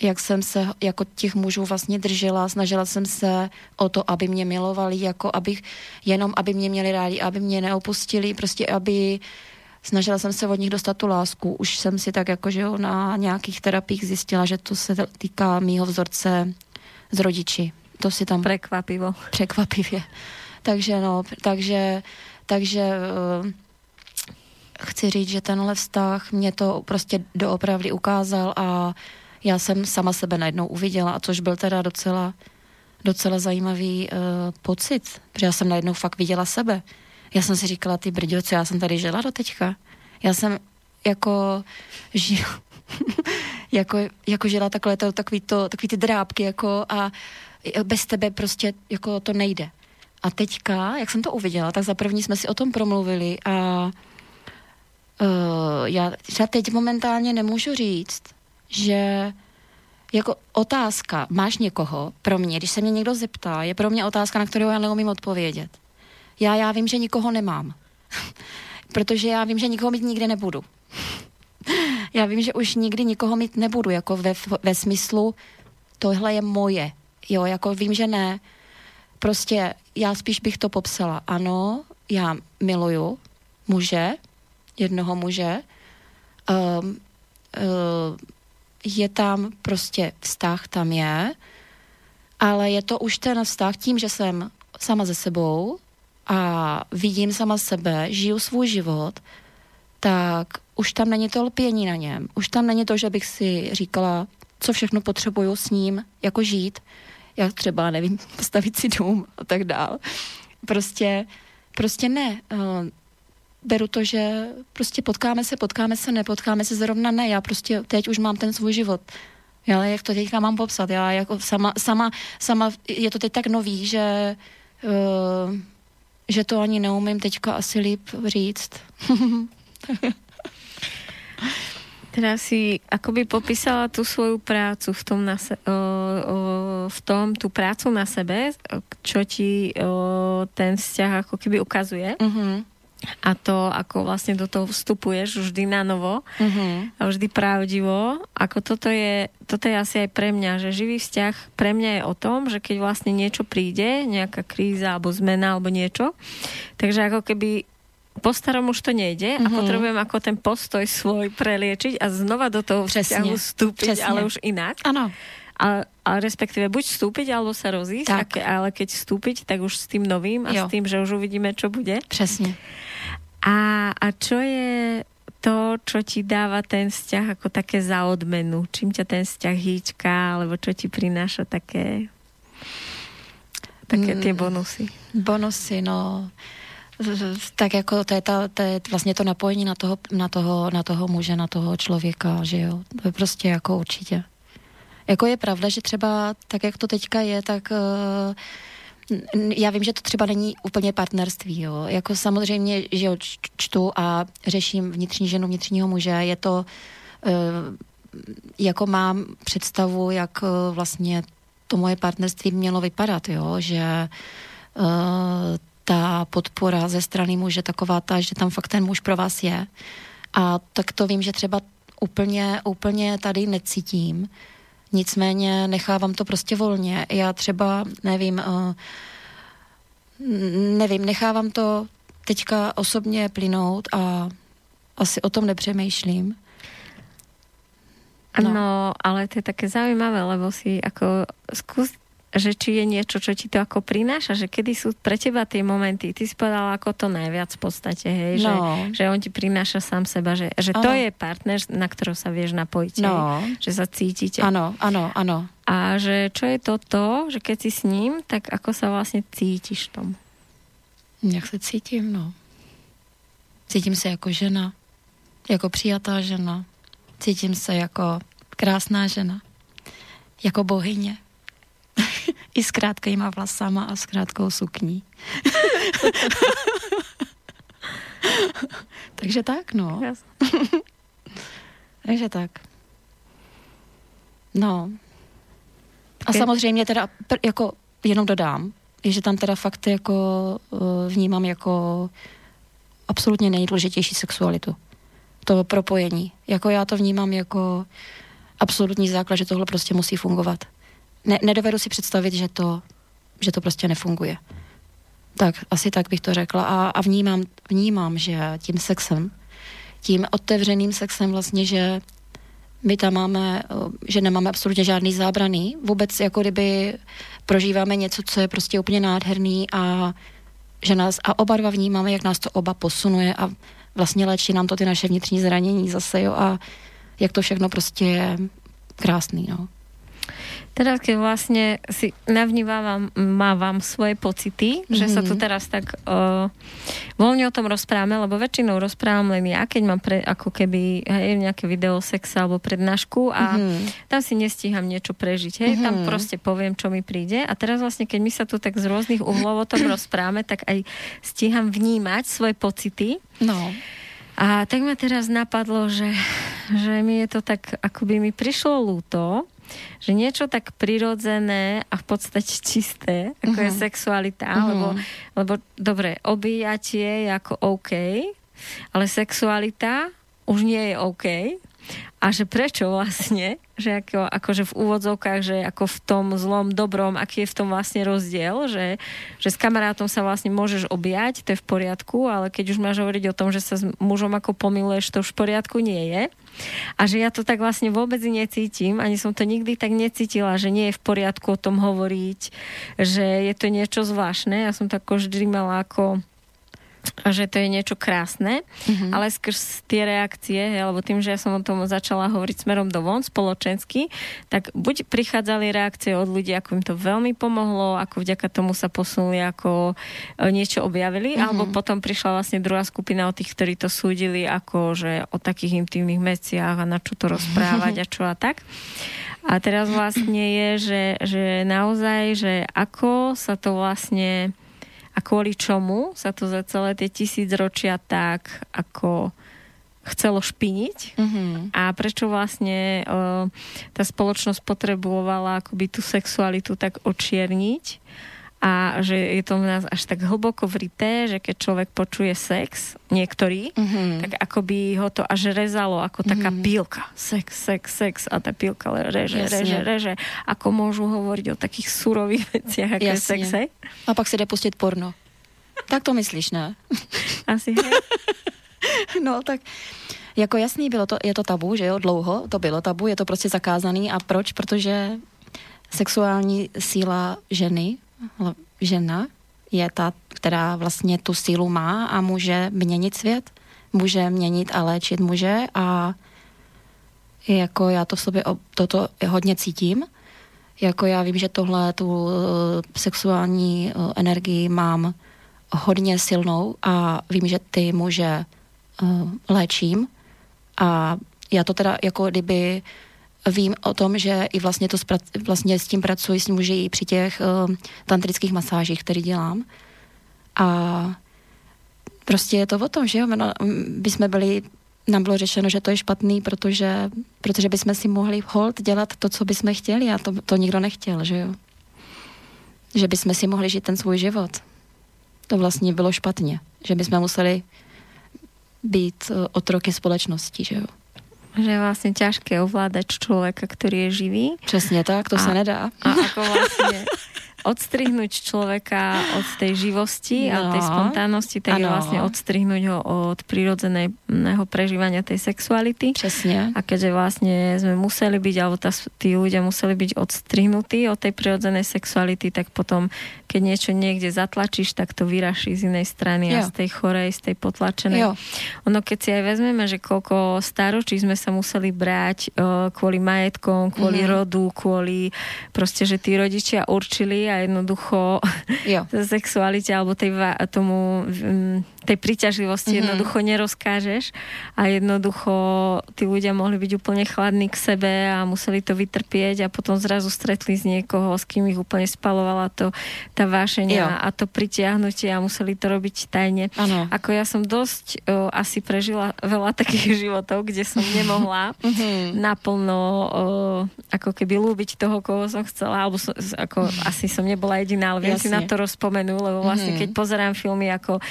Jak jsem se jako těch mužů vlastně držela, snažila jsem se o to, aby mě milovali, jako abych, jenom aby mě měli rádi, aby mě neopustili, prostě aby snažila jsem se od nich dostat tu lásku. Už jsem si tak jako, že jo, na nějakých terapiích zjistila, že to se týká mýho vzorce z rodiči. To si tam... Překvapivo. Překvapivě. Takže no, takže takže uh, chci říct, že tenhle vztah mě to prostě doopravdy ukázal a já jsem sama sebe najednou uviděla, a což byl teda docela, docela zajímavý uh, pocit, protože já jsem najednou fakt viděla sebe. Já jsem si říkala, ty brďo, co já jsem tady žila do teďka. Já jsem jako žil, jako, jako žila takhle to, takový, to, takový ty drábky jako a bez tebe prostě jako to nejde. A teďka, jak jsem to uviděla, tak za první jsme si o tom promluvili a uh, já, já teď momentálně nemůžu říct, že jako otázka, máš někoho, pro mě, když se mě někdo zeptá, je pro mě otázka, na kterou já neumím odpovědět. Já, já vím, že nikoho nemám. Protože já vím, že nikoho mít nikdy nebudu. já vím, že už nikdy nikoho mít nebudu, jako ve, ve smyslu, tohle je moje. Jo, jako vím, že ne. Prostě já spíš bych to popsala. Ano, já miluju muže, jednoho muže. Um, uh, je tam prostě vztah, tam je, ale je to už ten vztah tím, že jsem sama ze sebou a vidím sama sebe, žiju svůj život, tak už tam není to lpění na něm. Už tam není to, že bych si říkala, co všechno potřebuju s ním, jako žít, jak třeba, nevím, postavit si dům a tak dál. Prostě, prostě ne. Uh, beru to, že prostě potkáme se, potkáme se, nepotkáme se zrovna ne. Já prostě teď už mám ten svůj život. Já jak to teďka mám popsat? Já jako sama, sama, sama je to teď tak nový, že uh, že to ani neumím teďka asi líp říct. Teda si akoby popísala tú svoju prácu v tom, na se, o, o, v tom tú prácu na sebe, čo ti o, ten vzťah ako keby ukazuje. Mm-hmm a to, ako vlastne do toho vstupuješ vždy na novo uh-huh. a vždy pravdivo, ako toto je, toto je asi aj pre mňa, že živý vzťah pre mňa je o tom, že keď vlastne niečo príde, nejaká kríza alebo zmena alebo niečo, takže ako keby po starom už to nejde uh-huh. a mhm. potrebujem ako ten postoj svoj preliečiť a znova do toho vzťahu vstúpiť, Přesně. ale už inak. Ano. A, a respektíve buď vstúpiť, alebo sa rozísť, tak. ale keď vstúpiť, tak už s tým novým a jo. s tým, že už uvidíme, čo bude. Přesně. A, a čo je to, čo ti dáva ten vzťah ako také za odmenu? Čím ťa ten vzťah hýčka, alebo čo ti prináša také, také tie mm, bonusy? Bonusy, no tak jako to je, ta, to je vlastně to napojení na toho, na, toho, na toho muže, na toho člověka, že jo. To je prostě jako určitě. Jako je pravda, že třeba tak, jak to teďka je, tak uh, já vím, že to třeba není úplně partnerství, jo. Jako samozřejmě, že jo, čtu a řeším vnitřní ženu, vnitřního muže, je to, uh, jako mám představu, jak uh, vlastně to moje partnerství mělo vypadat, jo, že ta podpora ze strany muže taková ta, že tam fakt ten muž pro vás je. A tak to vím, že třeba úplně, úplně tady necítím. Nicméně nechávám to prostě volně. Já třeba, nevím, uh, nevím, nechávám to teďka osobně plynout a asi o tom nepřemýšlím. No. no, ale to je také zaujímavé, lebo si ako skús že či je niečo, čo ti to ako prináša, že kedy sú pre teba tie momenty, ty si povedala ako to najviac v podstate, hej, no. že, že on ti prináša sám seba, že, že to je partner, na ktorého sa vieš napojiť, no. hej, že sa cítite. Áno, áno, áno. A že čo je to to, že keď si s ním, tak ako sa vlastne cítiš v tom? Jak se cítím, no. Cítím se jako žena, jako přijatá žena. Cítím se jako krásná žena, jako bohyně. I s krátkýma vlasama a s krátkou sukní. Takže tak, no. Takže tak. No. A samozřejmě teda, jako jenom dodám, že tam teda fakt jako eh, vnímám jako absolutně nejdůležitější sexualitu. To propojení. Jako já to vnímám jako absolutní základ, že tohle prostě musí fungovat ne, nedovedu si představit, že to, že to prostě nefunguje. Tak, asi tak bych to řekla. A, a vnímám, vnímám, že tím sexem, tím otevřeným sexem vlastně, že my tam máme, že nemáme absolutně žádný zábraný. Vůbec jako kdyby prožíváme něco, co je prostě úplně nádherný a že nás, a oba dva vnímáme, jak nás to oba posunuje a vlastně léčí nám to ty naše vnitřní zranění zase, jo, a jak to všechno prostě je krásný, no. Teraz, keď vlastne si navnímavam mávam svoje pocity, mm-hmm. že sa tu mhm. teraz tak uh, voľne o tom rozprávame, lebo väčšinou rozprávam len ja, keď mám pre, ako keby hej, nejaké video sexa alebo prednášku a mm-hmm. tam si nestíham niečo prežiť. Hej, mm-hmm. tam mhm. proste poviem, čo mi príde a teraz vlastne, keď my sa tu tak z rôznych uhlov o tom rozprávame, tak aj stíham vnímať svoje pocity. No. A tak ma teraz napadlo, že, že mi je to tak, akoby mi prišlo lúto, že niečo tak prirodzené a v podstate čisté, ako uh-huh. je mhm. sexualita, uh-huh. lebo, lebo dobre, obíjatie je ako OK, ale sexualita už nie je OK. A že prečo vlastne, že ako, akože v úvodzovkách, že ako v tom zlom, dobrom, aký je v tom vlastne rozdiel, že, že s kamarátom sa vlastne môžeš objať, to je v poriadku, ale keď už máš hovoriť o tom, že sa s mužom ako pomiluješ, to už v poriadku nie je. A že ja to tak vlastne vôbec necítim, ani som to nikdy tak necítila, že nie je v poriadku o tom hovoriť, že je to niečo zvláštne. Ja som tak vždy mala ako že to je niečo krásne, mm-hmm. ale skrz tie reakcie, alebo tým, že ja som o tom začala hovoriť smerom do von spoločensky, tak buď prichádzali reakcie od ľudí, ako im to veľmi pomohlo, ako vďaka tomu sa posunuli, ako e, niečo objavili, mm-hmm. alebo potom prišla vlastne druhá skupina od tých, ktorí to súdili, ako že o takých intimných meciach a na čo to rozprávať a čo a tak. A teraz vlastne je, že, že naozaj, že ako sa to vlastne a kvôli čomu sa to za celé tie tisíc ročia tak ako chcelo špiniť mm-hmm. a prečo vlastne uh, tá spoločnosť potrebovala akoby tú sexualitu tak očierniť a že je to v nás až tak hlboko vrité, že keď človek počuje sex, niektorý, mm-hmm. tak akoby ho to až rezalo ako taká mm-hmm. pílka. Sex, sex, sex a tá pílka reže, Jasne. reže, reže. Ako môžu hovoriť o takých surových veciach, ako je sex, hej? A pak si jde pustit porno. tak to myslíš, ne? Asi, hej. no, tak jako jasný, bylo to, je to tabu, že jo, dlouho to bylo tabu, je to prostě zakázaný a proč? Protože sexuální síla ženy žena je ta, která vlastně tu sílu má a může měnit svět, může měnit a léčit muže a jako já to v sobě toto hodně cítím. Jako já vím, že tohle tu uh, sexuální uh, energii mám hodně silnou a vím, že ty muže uh, léčím a já to teda jako kdyby vím o tom, že i vlastně, to spra- vlastně s tím pracuji s muži i při těch uh, tantrických masážích, které dělám. A prostě je to o tom, že jo, no, by jsme byli, nám bylo řešeno, že to je špatný, protože, protože bychom si mohli hold dělat to, co bychom chtěli a to, to nikdo nechtěl, že jo. Že bychom si mohli žít ten svůj život. To vlastně bylo špatně, že bychom museli být uh, otroky společnosti, že jo že je vlastne ťažké ovládať človeka, ktorý je živý. Přesně tak, to a, sa nedá. A ako vlastne odstrihnúť človeka od tej živosti no. a tej spontánnosti, tak ano. je vlastne odstrihnúť ho od prirodzeného prežívania tej sexuality. Přesne. A keďže vlastne sme museli byť, alebo tá, tí ľudia museli byť odstrihnutí od tej prirodzenej sexuality, tak potom, keď niečo niekde zatlačíš, tak to vyraší z inej strany jo. a z tej chorej, z tej potlačenej. Jo. Ono, keď si aj vezmeme, že koľko staročí sme sa museli brať uh, kvôli majetkom, kvôli mm. rodu, kvôli proste, že tí rodičia určili a jednoducho jo. sexualite alebo tej, tomu tej príťažlivosti mm-hmm. jednoducho nerozkážeš a jednoducho tí ľudia mohli byť úplne chladní k sebe a museli to vytrpieť a potom zrazu stretli z niekoho, s kým ich úplne spalovala to, tá vášenia a to pritiahnutie a museli to robiť tajne. Ano. Ako ja som dosť o, asi prežila veľa takých životov, kde som nemohla mm-hmm. naplno o, ako keby lúbiť toho, koho som chcela, alebo som, ako asi som nebola jediná, ale viem Jasne. si na to rozpomenú, lebo vlastne mm-hmm. keď pozerám filmy ako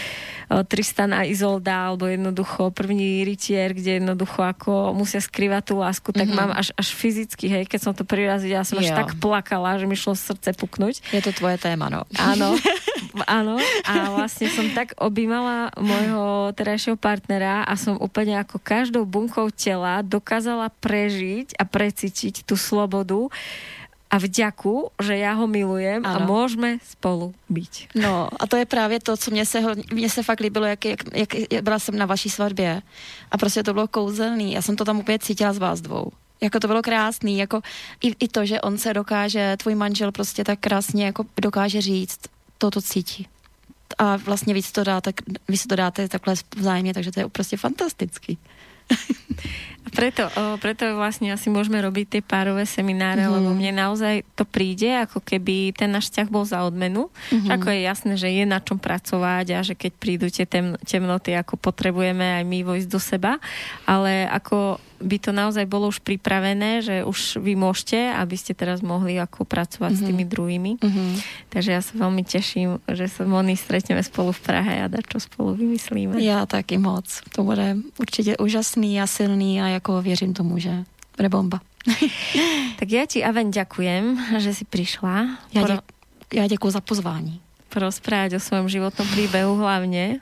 Tristan a Izolda, alebo jednoducho první rytier, kde jednoducho ako musia skrývať tú lásku, tak mm-hmm. mám až, až fyzicky, hej, keď som to prvý raz videla, som jo. až tak plakala, že mi šlo srdce puknúť. Je to tvoje téma, no. Áno, áno. A vlastne som tak objímala môjho terajšieho partnera a som úplne ako každou bunkou tela dokázala prežiť a precítiť tú slobodu, a vďaku, že já ho milujem ano. a můžeme spolu být. No a to je právě to, co mě se, mě se fakt líbilo, jak, jak, jak byla jsem na vaší svatbě a prostě to bylo kouzelný. Já jsem to tam úplně cítila z vás dvou Jako to bylo krásný, jako i, i to, že on se dokáže, tvůj manžel prostě tak krásně jako dokáže říct, to to cítí. A vlastně víc to dáte, vy si to dáte takhle vzájemně, takže to je prostě fantastický. Preto, o, preto vlastne asi môžeme robiť tie párové semináre, mm. lebo mne naozaj to príde, ako keby ten náš vzťah bol za odmenu. Mm. Ako je jasné, že je na čom pracovať a že keď prídu tie tem, temnoty, ako potrebujeme aj my vojsť do seba, ale ako by to naozaj bolo už pripravené, že už vy môžete, aby ste teraz mohli ako pracovať mm-hmm. s tými druhými. Mm-hmm. Takže ja sa veľmi teším, že sa Moni stretneme spolu v Prahe a čo spolu vymyslíme. Já taky moc. To bude určitě úžasný a silný a jako věřím tomu, že bude bomba. tak ja ti, Aven, ďakujem, že si prišla. Ja, Pro... ja ďakujem za pozvání. Porozprávať o svojom životnom príbehu hlavne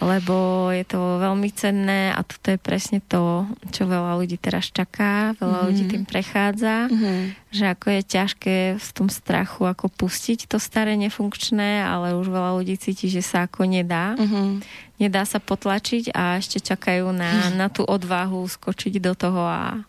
lebo je to veľmi cenné a toto je presne to, čo veľa ľudí teraz čaká, veľa mm-hmm. ľudí tým prechádza, mm-hmm. že ako je ťažké v tom strachu ako pustiť to staré nefunkčné, ale už veľa ľudí cíti, že sa ako nedá. Mm-hmm. Nedá sa potlačiť a ešte čakajú na, na tú odvahu skočiť do toho a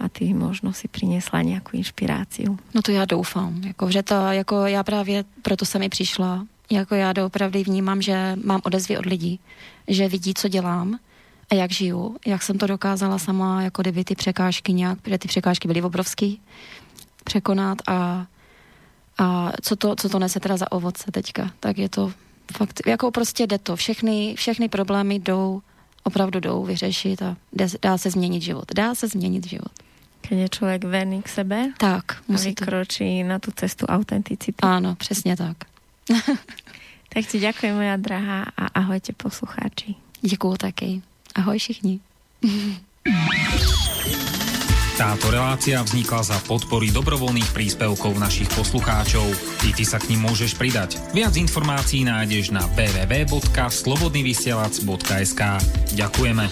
a ty možno si přinesla nějakou inspiraci. No to já doufám, jako, že to, jako já právě proto jsem i přišla, jako já doopravdy vnímám, že mám odezvy od lidí, že vidí, co dělám a jak žiju, jak jsem to dokázala sama, jako kdyby ty překážky nějak, protože ty překážky byly obrovský, překonat a, a co, to, co to nese teda za ovoce teďka, tak je to fakt, jako prostě jde to, všechny, všechny problémy jdou, opravdu jdou vyřešit a dá se změnit život, dá se změnit život. Keď je člověk verný k sebe tak, musí a vykročí to... na tu cestu autenticity. Áno, přesně tak. tak ti ďakujem, moja drahá, a ahojte poslucháči. Děkuju taky. Ahoj všichni. Táto relácia vznikla za podpory dobrovoľných príspevkov našich poslucháčov. I ty sa k ním môžeš pridať. Viac informácií nájdeš na www.slobodnyvysielac.sk Ďakujeme.